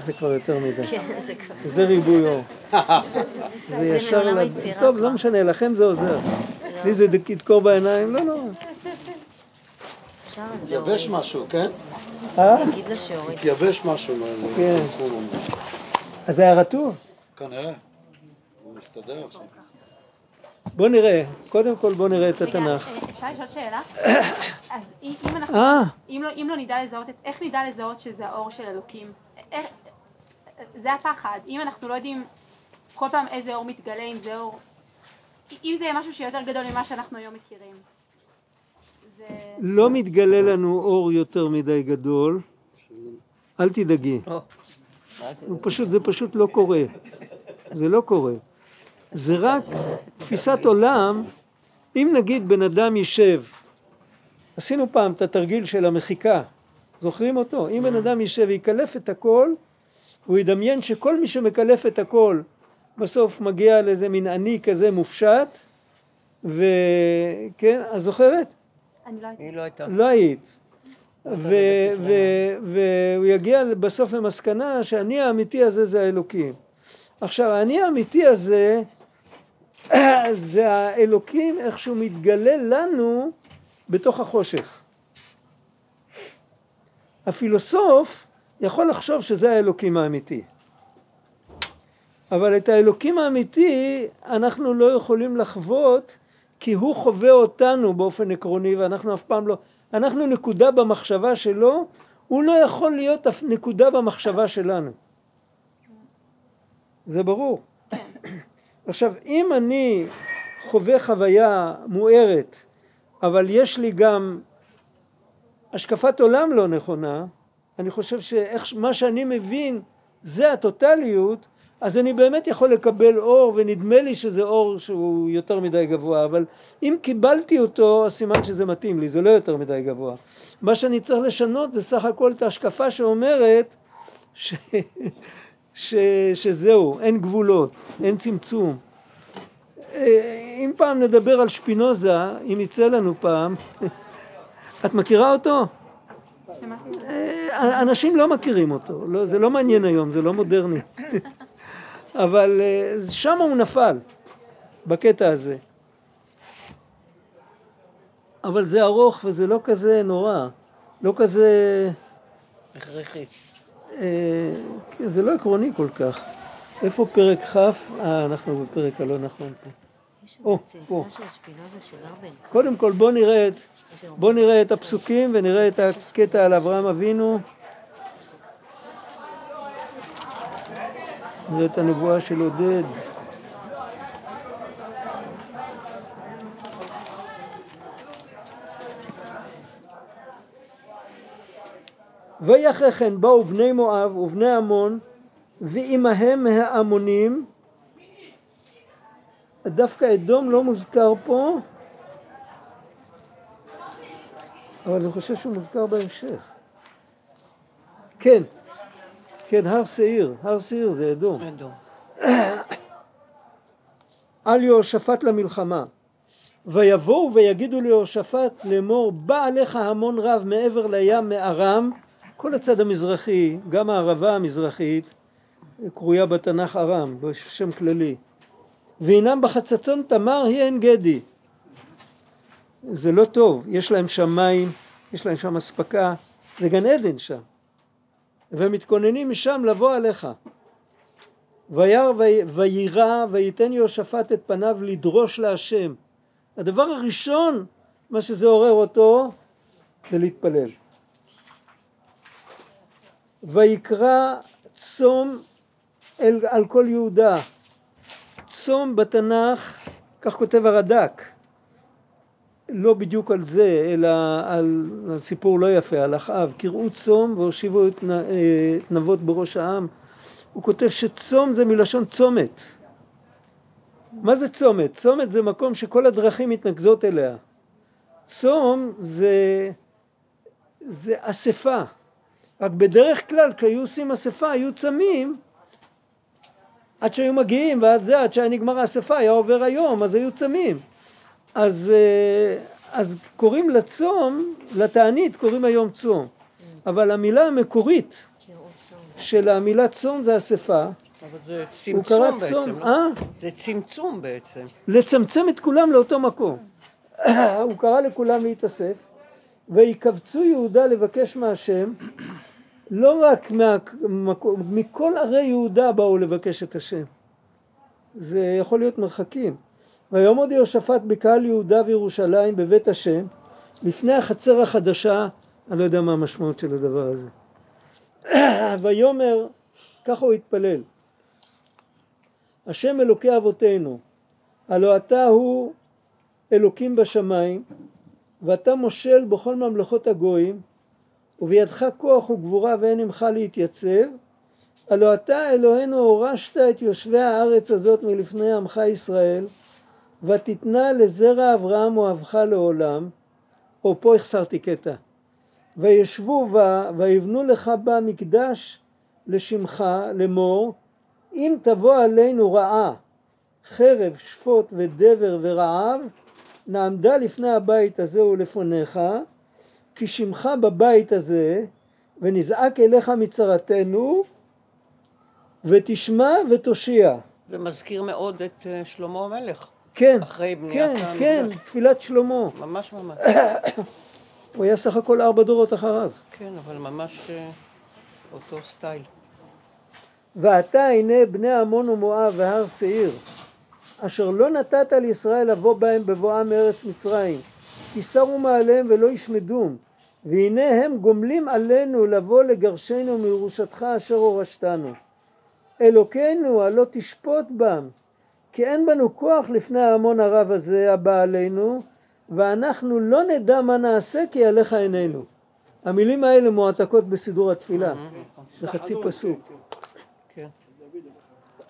זה כבר יותר מדי. כן, זה כבר... זה ריבוי אור. זה ישר... היצירה טוב. לא משנה, לכם זה עוזר. לי זה דק- ידקור בעיניים, לא, לא. אפשר יבש משהו, כן? אה? להגיד לה שיוריד. יבש משהו. מה- כן. מה- אז זה היה רטוב? כנראה. הוא מסתדר עכשיו. בוא נראה, קודם כל בוא נראה את רגע, התנ"ך. אה, אפשר לשאול שאלה? אז אם אנחנו, אה, אם לא- אם לא נדע לזהות, איך נדע לזהות שזה האור של אלוקים? איך- זה הפחד, אם אנחנו לא יודעים כל פעם איזה אור מתגלה, אם זה אור, אם זה משהו שיותר גדול ממה שאנחנו היום מכירים. זה... לא מתגלה לנו אור יותר מדי גדול, אל תדאגי. פשוט, זה פשוט לא קורה. זה לא קורה. זה רק תפיסת עולם, אם נגיד בן אדם יישב, עשינו פעם את התרגיל של המחיקה, זוכרים אותו? אם בן אדם יישב ויקלף את הכל, הוא ידמיין שכל מי שמקלף את הכל בסוף מגיע לאיזה מין עני כזה מופשט, וכן, את זוכרת? אני לא. היא לא הייתה. לא היית. לא והוא יגיע בסוף למסקנה שהאני האמיתי הזה זה האלוקים. עכשיו האני האמיתי הזה זה האלוקים איך שהוא מתגלה לנו בתוך החושך. הפילוסוף יכול לחשוב שזה האלוקים האמיתי. אבל את האלוקים האמיתי אנחנו לא יכולים לחוות כי הוא חווה אותנו באופן עקרוני ואנחנו אף פעם לא, אנחנו נקודה במחשבה שלו, הוא לא יכול להיות נקודה במחשבה שלנו. זה ברור. עכשיו אם אני חווה חוויה מוארת אבל יש לי גם השקפת עולם לא נכונה, אני חושב שמה שאני מבין זה הטוטליות, אז אני באמת יכול לקבל אור ונדמה לי שזה אור שהוא יותר מדי גבוה, אבל אם קיבלתי אותו, אז סימן שזה מתאים לי, זה לא יותר מדי גבוה. מה שאני צריך לשנות זה סך הכל את ההשקפה שאומרת ש... ש... שזהו, אין גבולות, אין צמצום. אה, אם פעם נדבר על שפינוזה, אם יצא לנו פעם, את מכירה אותו? אה, אנשים לא מכירים אותו, לא, זה לא מעניין היום, זה לא מודרני. אבל אה, שם הוא נפל, בקטע הזה. אבל זה ארוך וזה לא כזה נורא, לא כזה... הכרחי. אה, זה לא עקרוני כל כך. איפה פרק כ'? אה, אנחנו בפרק הלא נכון פה. או, פה. קודם כל בוא נראה את. בוא נראה את הפסוקים ונראה את הקטע על אברהם אבינו. נראה את הנבואה של עודד. ויהי אחרי כן באו בני מואב ובני עמון ועמהם ההמונים דווקא אדום לא מוזכר פה אבל אני חושב שהוא מוזכר בהמשך. כן, כן, הר שעיר, הר שעיר זה. אדום. על יהושפט למלחמה. ויבואו ויגידו ליהושפט לאמור, בא עליך המון רב מעבר לים מארם, כל הצד המזרחי, גם הערבה המזרחית, קרויה בתנ"ך ארם, בשם כללי. והנם בחצצון תמר היא עין גדי. זה לא טוב, יש להם שם מים, יש להם שם אספקה, זה גן עדן שם. והם מתכוננים משם לבוא עליך. וירא וי- ויירא וייתן יהושפט את פניו לדרוש להשם. הדבר הראשון, מה שזה עורר אותו, זה להתפלל. ויקרא צום אל, על כל יהודה. צום בתנ"ך, כך כותב הרד"ק, לא בדיוק על זה, אלא על, על סיפור לא יפה, על אחאב, קראו צום והושיבו את, אה, נבות בראש העם. הוא כותב שצום זה מלשון צומת. מה זה צומת? צומת זה מקום שכל הדרכים מתנקזות אליה. צום זה, זה אספה. רק בדרך כלל כשהיו עושים אספה היו צמים עד שהיו מגיעים ועד זה, עד שהיה נגמר האספה, היה עובר היום, אז היו צמים. אז, אה, אז קוראים לצום, לתענית קוראים היום צום. אבל המילה המקורית של המילה צום זה אספה. אבל זה הוא קרא צמצום צום, בעצם, לא? אה? זה צמצום בעצם. לצמצם את כולם לאותו מקום. הוא קרא לכולם להתאסף, ויקבצו יהודה לבקש מהשם, לא רק מהמקום, מכל ערי יהודה באו לבקש את השם. זה יכול להיות מרחקים. ויעמוד יהושפט בקהל יהודה וירושלים בבית השם, לפני החצר החדשה, אני לא יודע מה המשמעות של הדבר הזה. ויאמר, ככה הוא התפלל, השם אלוקי אבותינו, הלא אתה הוא אלוקים בשמיים, ואתה מושל בכל ממלכות הגויים, ובידך כוח וגבורה ואין עמך להתייצב, הלא אתה אלוהינו הורשת את יושבי הארץ הזאת מלפני עמך ישראל, ותתנה לזרע אברהם אוהבך לעולם, או פה החסרתי קטע, וישבו בה ויבנו לך בה מקדש לשמך לאמור אם תבוא עלינו רעה חרב שפוט ודבר ורעב נעמדה לפני הבית הזה ולפניך כי שמך בבית הזה ונזעק אליך מצרתנו ותשמע ותושיע זה מזכיר מאוד את אה, שלמה המלך. כן, אחרי בניית כן. כן, תפילת שלמה ממש ממש. הוא היה סך הכל ארבע דורות אחריו כן, אבל ממש אה, אותו סטייל. ועתה הנה בני עמון ומואב והר שעיר אשר לא נתת לישראל לבוא בהם בבואם מארץ מצרים כי סרו מעליהם ולא ישמדום. והנה הם גומלים עלינו לבוא לגרשנו מירושתך אשר הורשתנו. אלוקינו הלא תשפוט בם כי אין בנו כוח לפני ההמון הרב הזה הבא עלינו ואנחנו לא נדע מה נעשה כי עליך עינינו המילים האלה מועתקות בסידור התפילה. זה חצי פסוק. כן.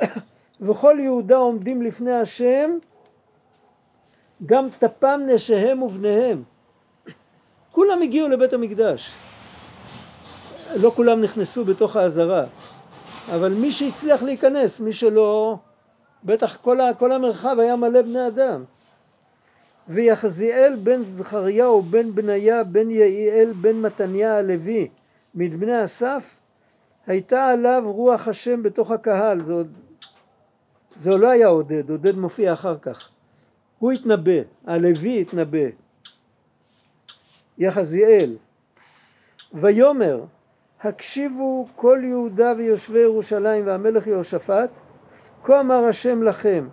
וכל יהודה עומדים לפני השם גם טפם נשיהם ובניהם. כולם הגיעו לבית המקדש. לא כולם נכנסו בתוך העזרה אבל מי שהצליח להיכנס מי שלא בטח כל, כל המרחב היה מלא בני אדם. ויחזיאל בן זכריהו בן בניה בן יעיאל בן מתניה הלוי מבני אסף הייתה עליו רוח השם בתוך הקהל. זה עוד זה לא היה עודד, עודד מופיע אחר כך. הוא התנבא, הלוי התנבא. יחזיאל. ויאמר הקשיבו כל יהודה ויושבי ירושלים והמלך יהושפט כה אמר השם לכם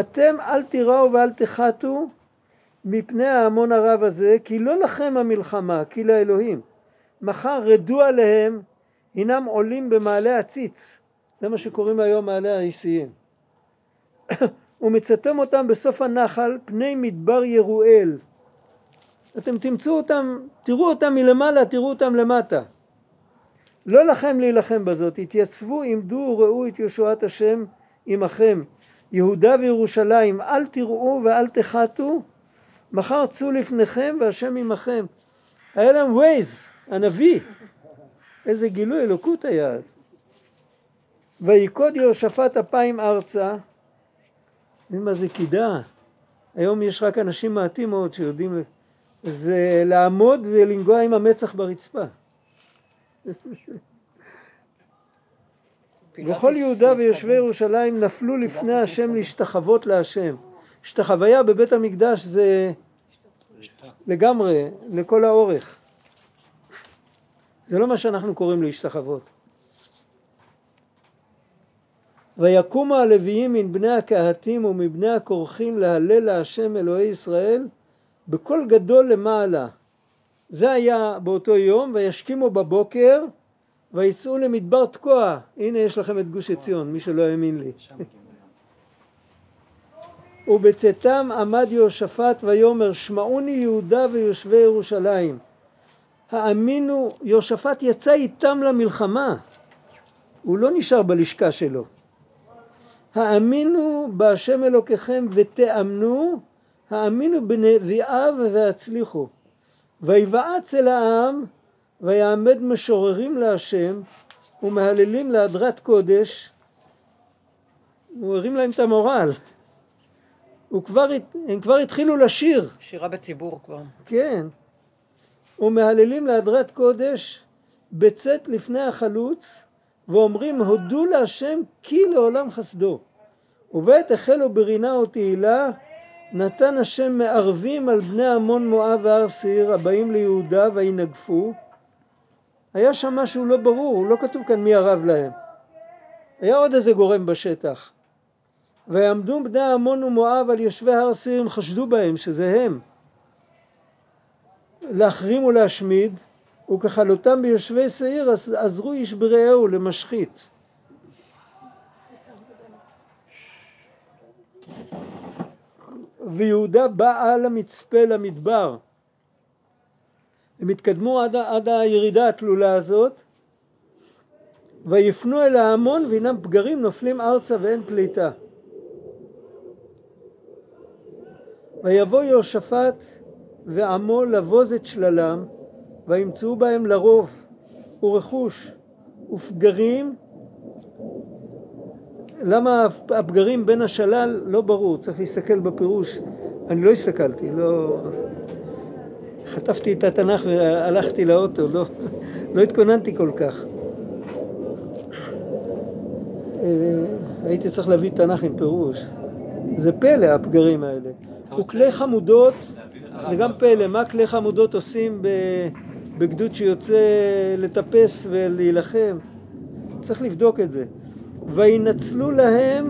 אתם אל תיראו ואל תחתו מפני ההמון הרב הזה כי לא לכם המלחמה כי לאלוהים מחר רדו עליהם הנם עולים במעלה הציץ זה מה שקוראים היום מעלה האיסיים ומצאתם אותם בסוף הנחל פני מדבר ירואל. אתם תמצאו אותם, תראו אותם מלמעלה, תראו אותם למטה. לא לכם להילחם בזאת, התייצבו, עמדו וראו את ישועת השם עמכם. יהודה וירושלים, אל תראו ואל תחתו, מחר צאו לפניכם והשם עמכם. היה להם ווייז, הנביא. איזה גילוי אלוקות היה אז. ויקוד יהושפט אפיים ארצה יודעים מה זה קידה? היום יש רק אנשים מעטים מאוד שיודעים, זה לעמוד ולנגוע עם המצח ברצפה. וכל יהודה ויושבי ירושלים נפלו לפני השם להשתחוות להשם. השתחוויה בבית המקדש זה לגמרי, לכל האורך. זה לא מה שאנחנו קוראים להשתחוות. ויקומו הלוויים מן בני הקהתים ומבני הכורחים להלל להשם אלוהי ישראל בקול גדול למעלה. זה היה באותו יום וישכימו בבוקר ויצאו למדבר תקוע. הנה יש לכם את גוש עציון, מי שלא האמין לי. ובצאתם עמד יהושפט ויאמר שמעוני יהודה ויושבי ירושלים האמינו, יהושפט יצא איתם למלחמה הוא לא נשאר בלשכה שלו האמינו בהשם אלוקיכם ותאמנו, האמינו בנביאיו והצליחו. ויבעץ אל העם ויעמד משוררים להשם ומהללים להדרת קודש הוא הרים להם את המורל. הוא כבר, הם כבר התחילו לשיר, שירה בציבור כבר. כן. ומהללים להדרת קודש בצאת לפני החלוץ ואומרים הודו להשם כי לעולם חסדו. ובעת החלו ברינה ותהילה נתן השם מערבים על בני עמון מואב והר סעיר הבאים ליהודה וינגפו. היה שם משהו לא ברור, לא כתוב כאן מי ערב להם. היה עוד איזה גורם בשטח. ויעמדו בני עמון ומואב על יושבי הר סעיר, הם חשדו בהם שזה הם. להחרים ולהשמיד, וככלותם ביושבי שעיר עזרו איש ברעהו למשחית. ויהודה באה למצפה למדבר. הם התקדמו עד, עד הירידה התלולה הזאת, ויפנו אל ההמון והנם פגרים נופלים ארצה ואין פליטה. ויבוא יהושפט ועמו לבוז את שללם, וימצאו בהם לרוב ורכוש ופגרים. למה הפגרים בין השלל לא ברור, צריך להסתכל בפירוש. אני לא הסתכלתי, לא... חטפתי את התנ"ך והלכתי לאוטו, לא, לא התכוננתי כל כך. אה, הייתי צריך להביא תנ"ך עם פירוש. זה פלא הפגרים האלה. וכלי חמודות, זה גם פלא, מה כלי חמודות עושים בגדוד שיוצא לטפס ולהילחם? צריך לבדוק את זה. וינצלו להם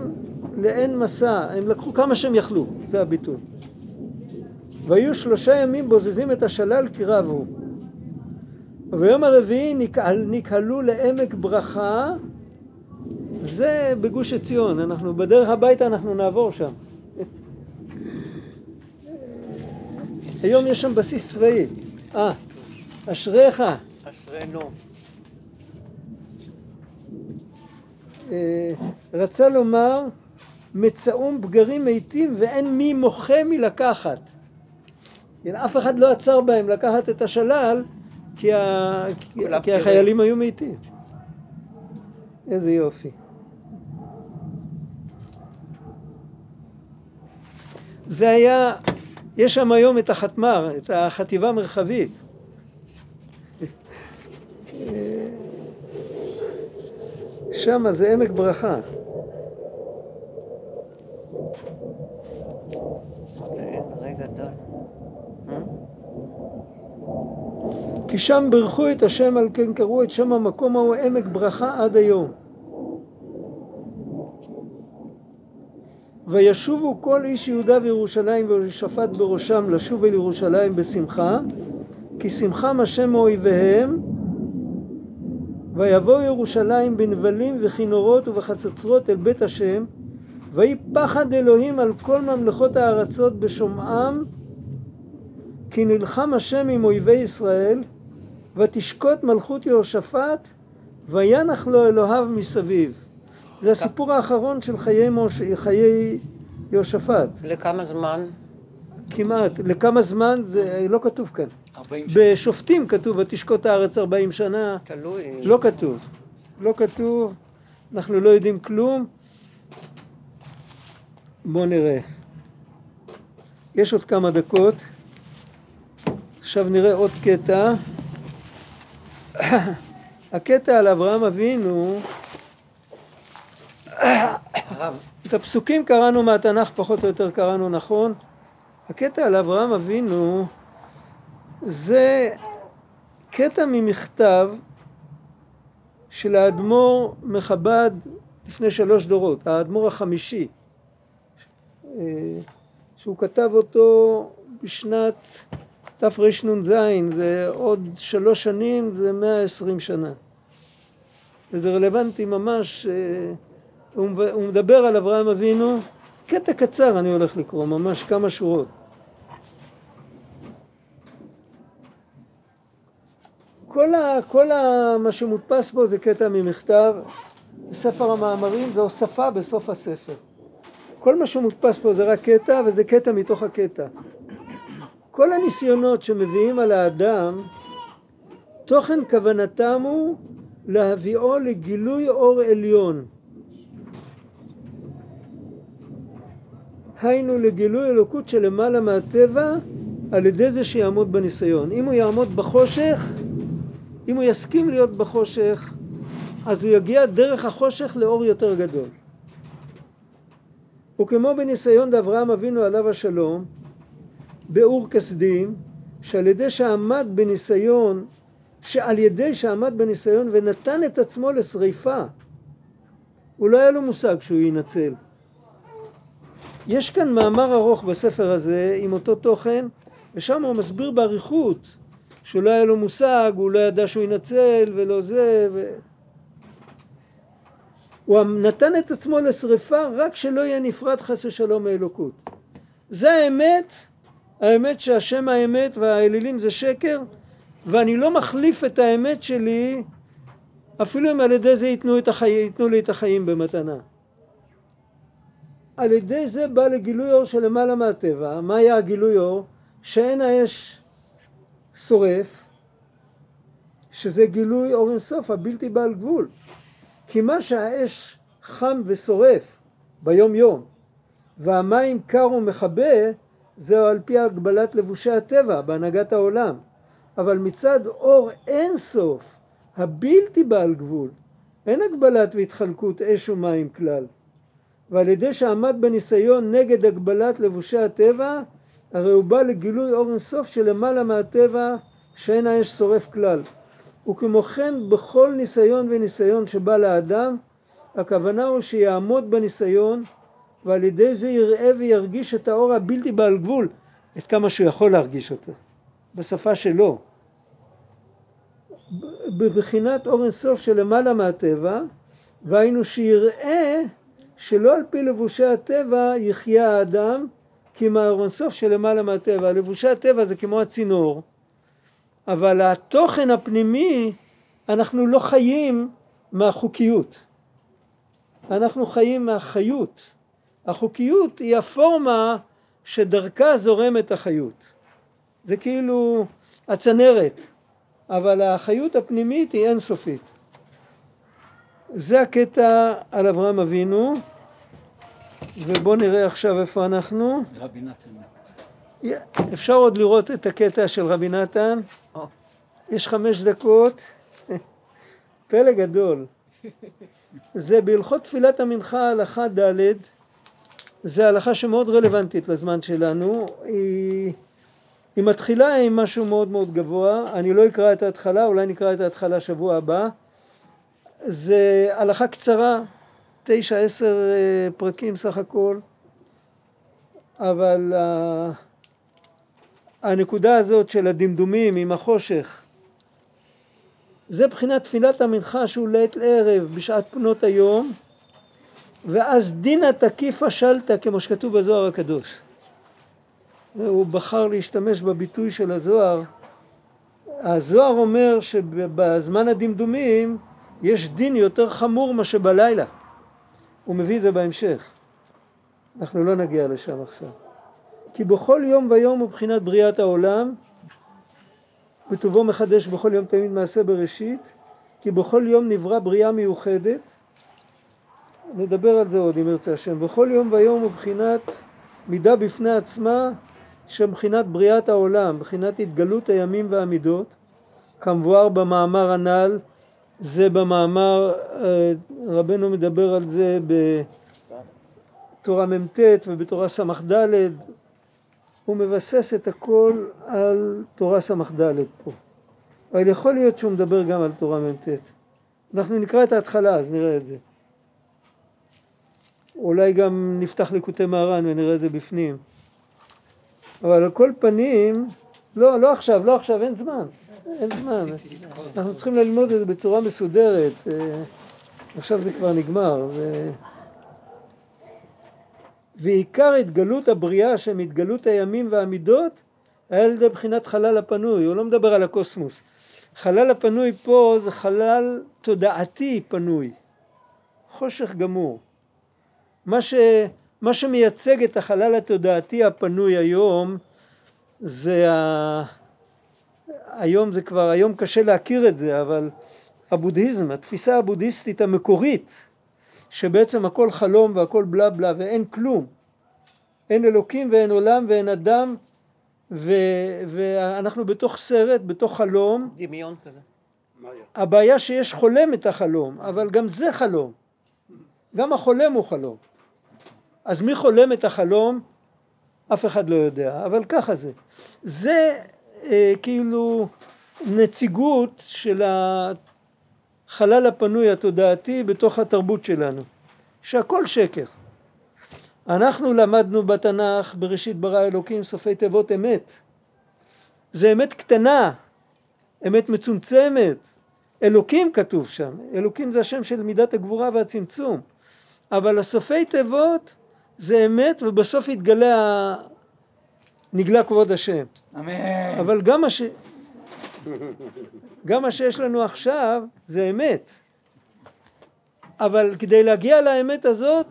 לאין מסע, הם לקחו כמה שהם יכלו, זה הביטוי. והיו שלושה ימים בוזזים את השלל כי רבו. וביום הרביעי נקהל, נקהלו לעמק ברכה, זה בגוש עציון, אנחנו בדרך הביתה אנחנו נעבור שם. היום יש שם בסיס צבאי. אה, אשריך. אשרינו. אה, רצה לומר מצאום בגרים מתים ואין מי מוחה מלקחת. אף אחד לא עצר בהם לקחת את השלל כי, ה... כי החיילים היו מתים. איזה יופי. זה היה, יש שם היום את החתמ"ר, את החטיבה המרחבית. שם זה עמק ברכה. כי שם ברכו את השם על כן קראו את שם המקום ההוא עמק ברכה עד היום. וישובו כל איש יהודה וירושלים ושפט בראשם לשוב אל ירושלים בשמחה כי שמחם השם מאויביהם ויבוא ירושלים בנבלים וכינורות ובחצוצרות אל בית השם ויהי פחד אלוהים על כל ממלכות הארצות בשומעם כי נלחם השם עם אויבי ישראל ותשקוט מלכות יהושפט וינח לו אלוהיו מסביב. זה הסיפור האחרון של. חיי יהושפט. לכמה זמן? כמעט. לכמה זמן זה לא כתוב כאן. בשופטים כתוב ותשקוט הארץ ארבעים שנה. תלוי. לא כתוב. לא כתוב. אנחנו לא יודעים כלום. בואו נראה. יש עוד כמה דקות. עכשיו נראה עוד קטע. הקטע על אברהם אבינו, את הפסוקים קראנו מהתנ"ך פחות או יותר קראנו נכון. הקטע על אברהם אבינו זה קטע ממכתב של האדמו"ר מחב"ד לפני שלוש דורות, האדמו"ר החמישי, אה, שהוא כתב אותו בשנת תרנ"ז, זה עוד שלוש שנים, זה מאה עשרים שנה. וזה רלוונטי ממש, אה, הוא מדבר על אברהם אבינו, קטע קצר אני הולך לקרוא, ממש כמה שורות. כל, ה, כל ה, מה שמודפס בו זה קטע ממכתב, ספר המאמרים זה הוספה בסוף הספר. כל מה שמודפס פה זה רק קטע וזה קטע מתוך הקטע. כל הניסיונות שמביאים על האדם, תוכן כוונתם הוא להביאו לגילוי אור עליון. היינו לגילוי אלוקות שלמעלה מהטבע על ידי זה שיעמוד בניסיון. אם הוא יעמוד בחושך, אם הוא יסכים להיות בחושך, אז הוא יגיע דרך החושך לאור יותר גדול. וכמו בניסיון דאברהם אבינו עליו השלום, באור כסדים, שעל ידי שעמד בניסיון, שעל ידי שעמד בניסיון ונתן את עצמו לשריפה, הוא לא היה לו מושג שהוא יינצל. יש כאן מאמר ארוך בספר הזה עם אותו תוכן, ושם הוא מסביר באריכות שהוא לא היה לו מושג, הוא לא ידע שהוא ינצל ולא זה, ו... הוא נתן את עצמו לשריפה רק שלא יהיה נפרד חס ושלום מאלוקות. זה האמת, האמת שהשם האמת והאלילים זה שקר, ואני לא מחליף את האמת שלי אפילו אם על ידי זה ייתנו, החי... ייתנו לי את החיים במתנה. על ידי זה בא לגילוי אור שלמעלה מהטבע. מה היה הגילוי אור? שאין האש שורף, שזה גילוי אור אינסוף הבלתי בעל גבול. כי מה שהאש חם ושורף ביום יום והמים קר ומכבה זהו על פי הגבלת לבושי הטבע בהנהגת העולם אבל מצד אור אין סוף הבלתי בעל גבול אין הגבלת והתחלקות אש ומים כלל ועל ידי שעמד בניסיון נגד הגבלת לבושי הטבע הרי הוא בא לגילוי אור אינסוף שלמעלה מהטבע שאין האש שורף כלל. וכמו כן בכל ניסיון וניסיון שבא לאדם הכוונה הוא שיעמוד בניסיון ועל ידי זה יראה וירגיש את האור הבלתי בעל גבול את כמה שהוא יכול להרגיש אותו. בשפה שלו. בבחינת אור אינסוף שלמעלה מהטבע והיינו שיראה שלא על פי לבושי הטבע יחיה האדם כי מהאור אינסוף שלמעלה מהטבע לבושי הטבע זה כמו הצינור אבל התוכן הפנימי אנחנו לא חיים מהחוקיות. אנחנו חיים מהחיות. החוקיות היא הפורמה שדרכה זורמת החיות. זה כאילו הצנרת אבל החיות הפנימית היא אינסופית. זה הקטע על אברהם אבינו ובואו נראה עכשיו איפה אנחנו. רבי נתן. אפשר עוד לראות את הקטע של רבי נתן? יש חמש דקות. פלא גדול. זה בהלכות תפילת המנחה הלכה ד' זה הלכה שמאוד רלוונטית לזמן שלנו. היא, היא מתחילה עם משהו מאוד מאוד גבוה. אני לא אקרא את ההתחלה אולי נקרא את ההתחלה שבוע הבא. זה הלכה קצרה תשע עשר אה, פרקים סך הכל אבל uh, הנקודה הזאת של הדמדומים עם החושך זה בחינת תפילת המנחה שהוא לעת ערב בשעת פנות היום ואז דינא תקיפא שלתא כמו שכתוב בזוהר הקדוש. הוא בחר להשתמש בביטוי של הזוהר. הזוהר אומר שבזמן הדמדומים יש דין יותר חמור מאשר בלילה. הוא מביא את זה בהמשך. אנחנו לא נגיע לשם עכשיו. כי בכל יום ויום הוא בחינת בריאת העולם וטובו מחדש בכל יום תמיד מעשה בראשית כי בכל יום נברא בריאה מיוחדת נדבר על זה עוד אם ירצה השם בכל יום ויום הוא בחינת מידה בפני עצמה שמבחינת בריאת העולם, בחינת התגלות הימים והמידות כמבואר במאמר הנ"ל זה במאמר, אה, רבנו מדבר על זה בתורה מ"ט ובתורה ס"ד הוא מבסס את הכל על תורה ס"ד פה. אבל יכול להיות שהוא מדבר גם על תורה מ"ט. אנחנו נקרא את ההתחלה אז נראה את זה. אולי גם נפתח ליקוטי מהר"ן ונראה את זה בפנים. אבל על כל פנים, לא, לא עכשיו, לא עכשיו, אין זמן. אין זמן. אנחנו צריכים ללמוד את זה בצורה מסודרת. אה, עכשיו זה כבר נגמר. ו... ועיקר התגלות הבריאה שהם התגלות הימים והמידות היה על ידי בחינת חלל הפנוי, הוא לא מדבר על הקוסמוס. חלל הפנוי פה זה חלל תודעתי פנוי, חושך גמור. מה, ש, מה שמייצג את החלל התודעתי הפנוי היום זה ה... היום זה כבר, היום קשה להכיר את זה, אבל הבודהיזם, התפיסה הבודהיסטית המקורית שבעצם הכל חלום והכל בלה בלה ואין כלום. אין אלוקים ואין עולם ואין אדם ו, ואנחנו בתוך סרט, בתוך חלום. דמיון כזה. הבעיה שיש חולם את החלום, אבל גם זה חלום. גם החולם הוא חלום. אז מי חולם את החלום? אף אחד לא יודע, אבל ככה זה. זה אה, כאילו נציגות של החלל הפנוי התודעתי בתוך התרבות שלנו, שהכל שקר. אנחנו למדנו בתנ"ך בראשית ברא אלוקים סופי תיבות אמת. זה אמת קטנה, אמת מצומצמת. אלוקים כתוב שם, אלוקים זה השם של מידת הגבורה והצמצום. אבל הסופי תיבות זה אמת ובסוף יתגלה, נגלה כבוד השם. אבל גם מה, ש... גם מה שיש לנו עכשיו זה אמת. אבל כדי להגיע לאמת הזאת,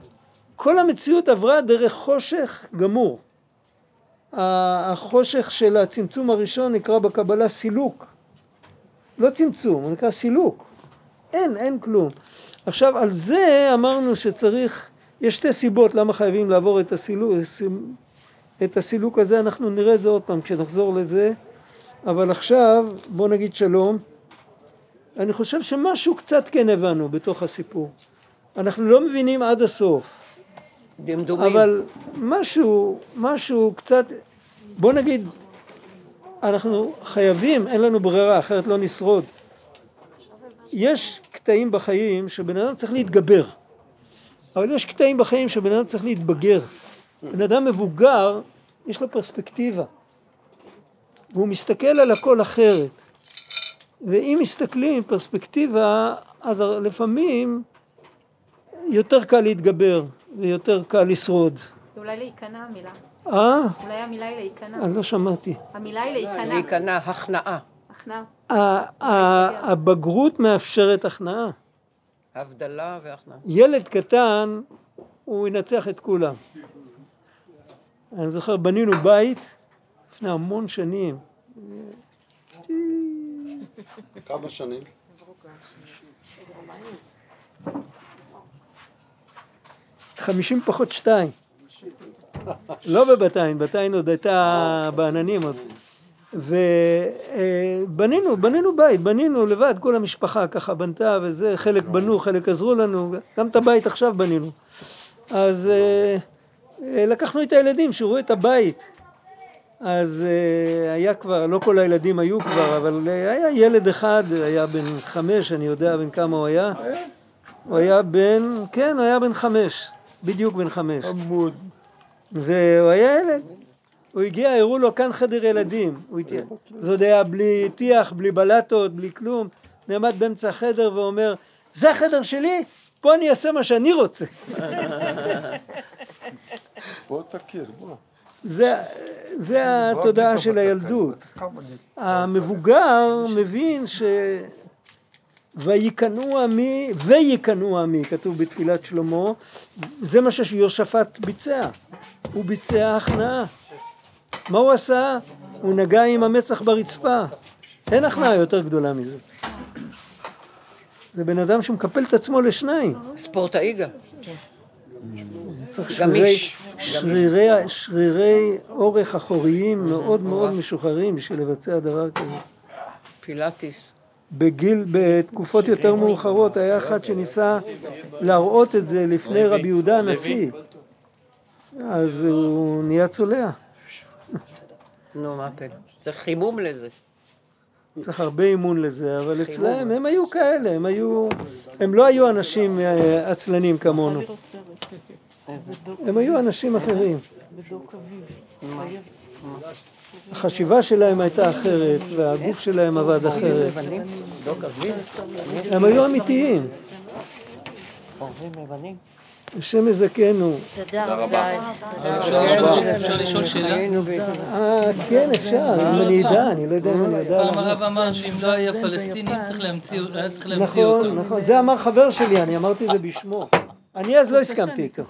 כל המציאות עברה דרך חושך גמור. החושך של הצמצום הראשון נקרא בקבלה סילוק. לא צמצום, הוא נקרא סילוק. אין, אין כלום. עכשיו על זה אמרנו שצריך, יש שתי סיבות למה חייבים לעבור את הסילוק, את הסילוק הזה, אנחנו נראה את זה עוד פעם כשנחזור לזה, אבל עכשיו בוא נגיד שלום. אני חושב שמשהו קצת כן הבנו בתוך הסיפור. אנחנו לא מבינים עד הסוף, דמדומים. אבל משהו, משהו קצת, בוא נגיד, אנחנו חייבים, אין לנו ברירה, אחרת לא נשרוד. יש קטעים בחיים שבן אדם צריך להתגבר, אבל יש קטעים בחיים שבן אדם צריך להתבגר. בן אדם מבוגר, יש לו פרספקטיבה, והוא מסתכל על הכל אחרת. ואם מסתכלים עם פרספקטיבה, אז לפעמים יותר קל להתגבר ויותר קל לשרוד. אולי להיכנע המילה. אה? אולי המילה היא להיכנע. אני לא שמעתי. המילה היא להיכנע. להיכנע, הכנעה, הכנעה. הבגרות מאפשרת הכנעה. הבדלה והכנעה. ילד קטן, הוא ינצח את כולם. אני זוכר, בנינו בית לפני המון שנים. כמה שנים? חמישים פחות שתיים. לא בבת-עין, בת-עין עוד הייתה בעננים עוד. ובנינו, בנינו בית, בנינו לבד, כל המשפחה ככה בנתה וזה, חלק בנו, חלק עזרו לנו, גם את הבית עכשיו בנינו. אז אה, אה, לקחנו את הילדים שיראו את הבית. אז אה, היה כבר, לא כל הילדים היו כבר, אבל אה, היה ילד אחד, היה בן חמש, אני יודע בן כמה הוא היה. הוא היה בן, כן, הוא היה בן חמש, בדיוק בן חמש. עמוד. והוא היה ילד. הוא הגיע, הראו לו כאן חדר ילדים. זה עוד היה בלי טיח, בלי בלטות, בלי כלום. נעמד באמצע החדר ואומר, זה החדר שלי? פה אני אעשה מה שאני רוצה. בוא תכיר, בוא. זה, זה התודעה של הילדות. המבוגר מבין ש... ויקנאו עמי ויקנאו עמי, כתוב בתפילת שלמה, זה מה שיהושפט ביצע, הוא ביצע הכנעה. מה הוא עשה? הוא נגע עם המצח ברצפה. אין הכנעה יותר גדולה מזה. זה בן אדם שמקפל את עצמו לשניים. ספורטאי גם. צריך שרירי. שרירי, שרירי אורך אחוריים מאוד מאוד משוחררים בשביל לבצע דבר כזה. פילאטיס. בגיל, בתקופות יותר מאוחרות, היה אחד שניסה להראות את זה לפני רבי יהודה הנשיא. אז הוא נהיה צולע. נו, מה הפלא? צריך חימום לזה. צריך הרבה אימון לזה, אבל אצלהם הם היו כאלה, הם היו, הם לא היו אנשים אה, עצלנים כמונו, הם היו אנשים אחרים. החשיבה שלהם הייתה אחרת, והגוף שלהם עבד אחרת. הם היו אמיתיים. השם יזכנו. תודה רבה. אפשר לשאול- שאלה? אה, כן, אפשר, אם אני אדע, אני לא יודע אם אני יודע. פעם הרב אמר שאם לא היה פלסטיני צריך להמציא, היה צריך להמציא אותו. נכון, נכון, זה אמר חבר שלי, אני אמרתי את זה בשמו. אני אז לא הסכמתי איתו.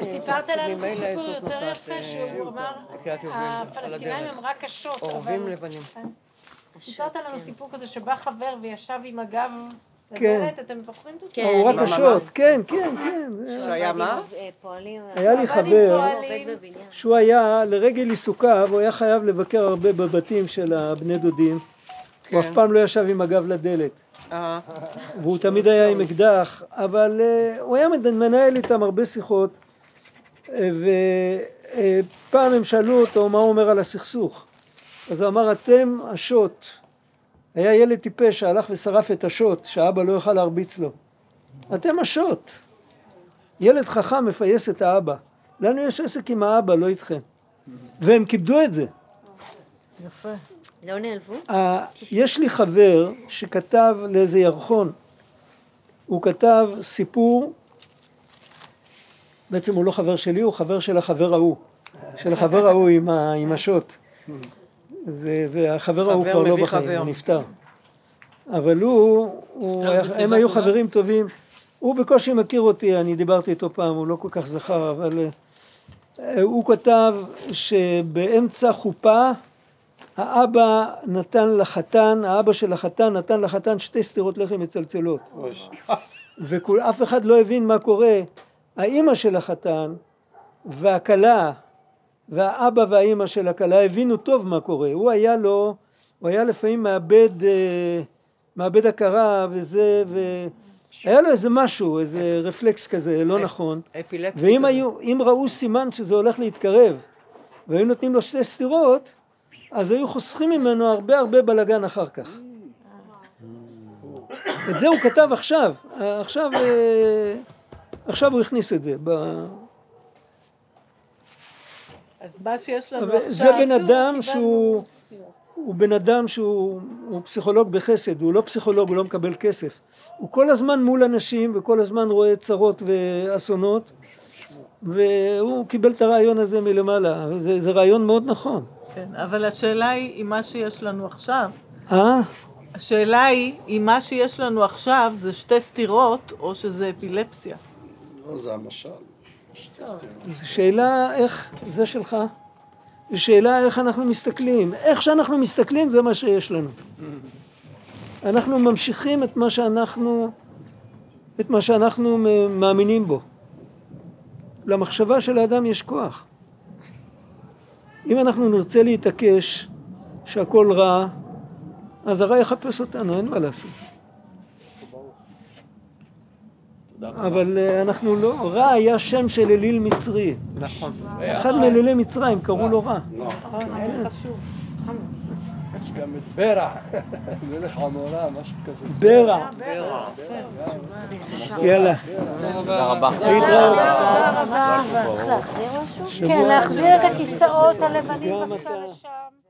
וסיפרת לנו ממילא סיפור יותר יפה אה, שהוא אמר, הפלסטינאים. הם רק קשות, אורבים אבל לבנים. סיפרת לנו סיפור כזה שבא חבר וישב עם הגב כן. אתם זוכרים את זה? כן, השוט, כן, כן, כן. שהיה מה? אה. היה לי חבר. שהוא היה, לרגל עיסוקיו, הוא היה חייב לבקר הרבה בבתים של הבני דודים. הוא אף פעם לא ישב עם הגב לדלת. אה, והוא תמיד היה עם אקדח, אבל uh, הוא היה מנהל איתם הרבה שיחות, ופעם הם שאלו אותו מה הוא אומר על הסכסוך. אז הוא אמר, אתם השוט. היה ילד טיפש שהלך ושרף את השוט, שהאבא לא יוכל להרביץ לו. אתם השוט. ילד חכם מפייס את האבא. לנו יש עסק עם האבא, לא איתכם. והם כיבדו את זה. יפה. לא נעלבו? יש לי חבר שכתב לאיזה ירחון, הוא כתב סיפור, בעצם הוא לא חבר שלי, הוא חבר של החבר ההוא, של החבר ההוא עם, ה, עם השוט. זה, והחבר ההוא כבר לא בחיים, חבר. הוא נפטר. אבל הוא, הוא היה, הם היו טובה. חברים טובים. הוא בקושי מכיר אותי, אני דיברתי איתו פעם, הוא לא כל כך זכר, אבל אה, הוא כתב שבאמצע חופה האבא נתן לחתן, האבא של החתן נתן לחתן שתי סטירות לחם מצלצלות. ואף אחד לא הבין מה קורה. האימא של החתן והכלה והאבא והאימא של הכלה הבינו טוב מה קורה. הוא היה לו, הוא היה לפעמים מאבד, אה, מאבד הכרה וזה, והיה לו איזה משהו, איזה רפלקס כזה, לא נכון. אפילפטי. ואם. היו, אם ראו סימן שזה הולך להתקרב והיו נותנים לו שתי סטירות, אז היו חוסכים ממנו הרבה הרבה בלאגן אחר כך. את זה הוא כתב עכשיו, עכשיו, אה, עכשיו הוא הכניס את זה. אז מה שיש לנו עכשיו... זה בן אדם שהוא-. הוא בן אדם שהוא הוא פסיכולוג בחסד, הוא לא פסיכולוג, הוא לא מקבל כסף. הוא כל הזמן מול אנשים וכל הזמן רואה צרות ואסונות, והוא קיבל את הרעיון הזה מלמעלה, זה, זה רעיון מאוד נכון. כן, אבל השאלה היא אם מה שיש לנו עכשיו, אה? השאלה היא אם מה שיש לנו עכשיו זה שתי סטירות או שזה אפילפסיה. לא, זה המשל. שאלה איך, זה שלך? זו שאלה איך אנחנו מסתכלים. איך שאנחנו מסתכלים זה מה שיש לנו. אנחנו ממשיכים את מה שאנחנו, את מה שאנחנו מאמינים בו. למחשבה של האדם יש כוח. אם אנחנו נרצה להתעקש שהכל רע, אז הרע יחפש אותנו, אין מה לעשות. אבל אה, אנחנו לא, רע היה שם של אליל מצרי. נכון. אחד מאלילי מצרים קראו לו רע. נכון, זה חשוב. יש גם את ברע, מלך עמורה, משהו כזה. ברע. יאללה, תודה רבה. להתראות. צריך להחזיר משהו? כן, להחזיר את הכיסאות הלבנים בבקשה. לשם.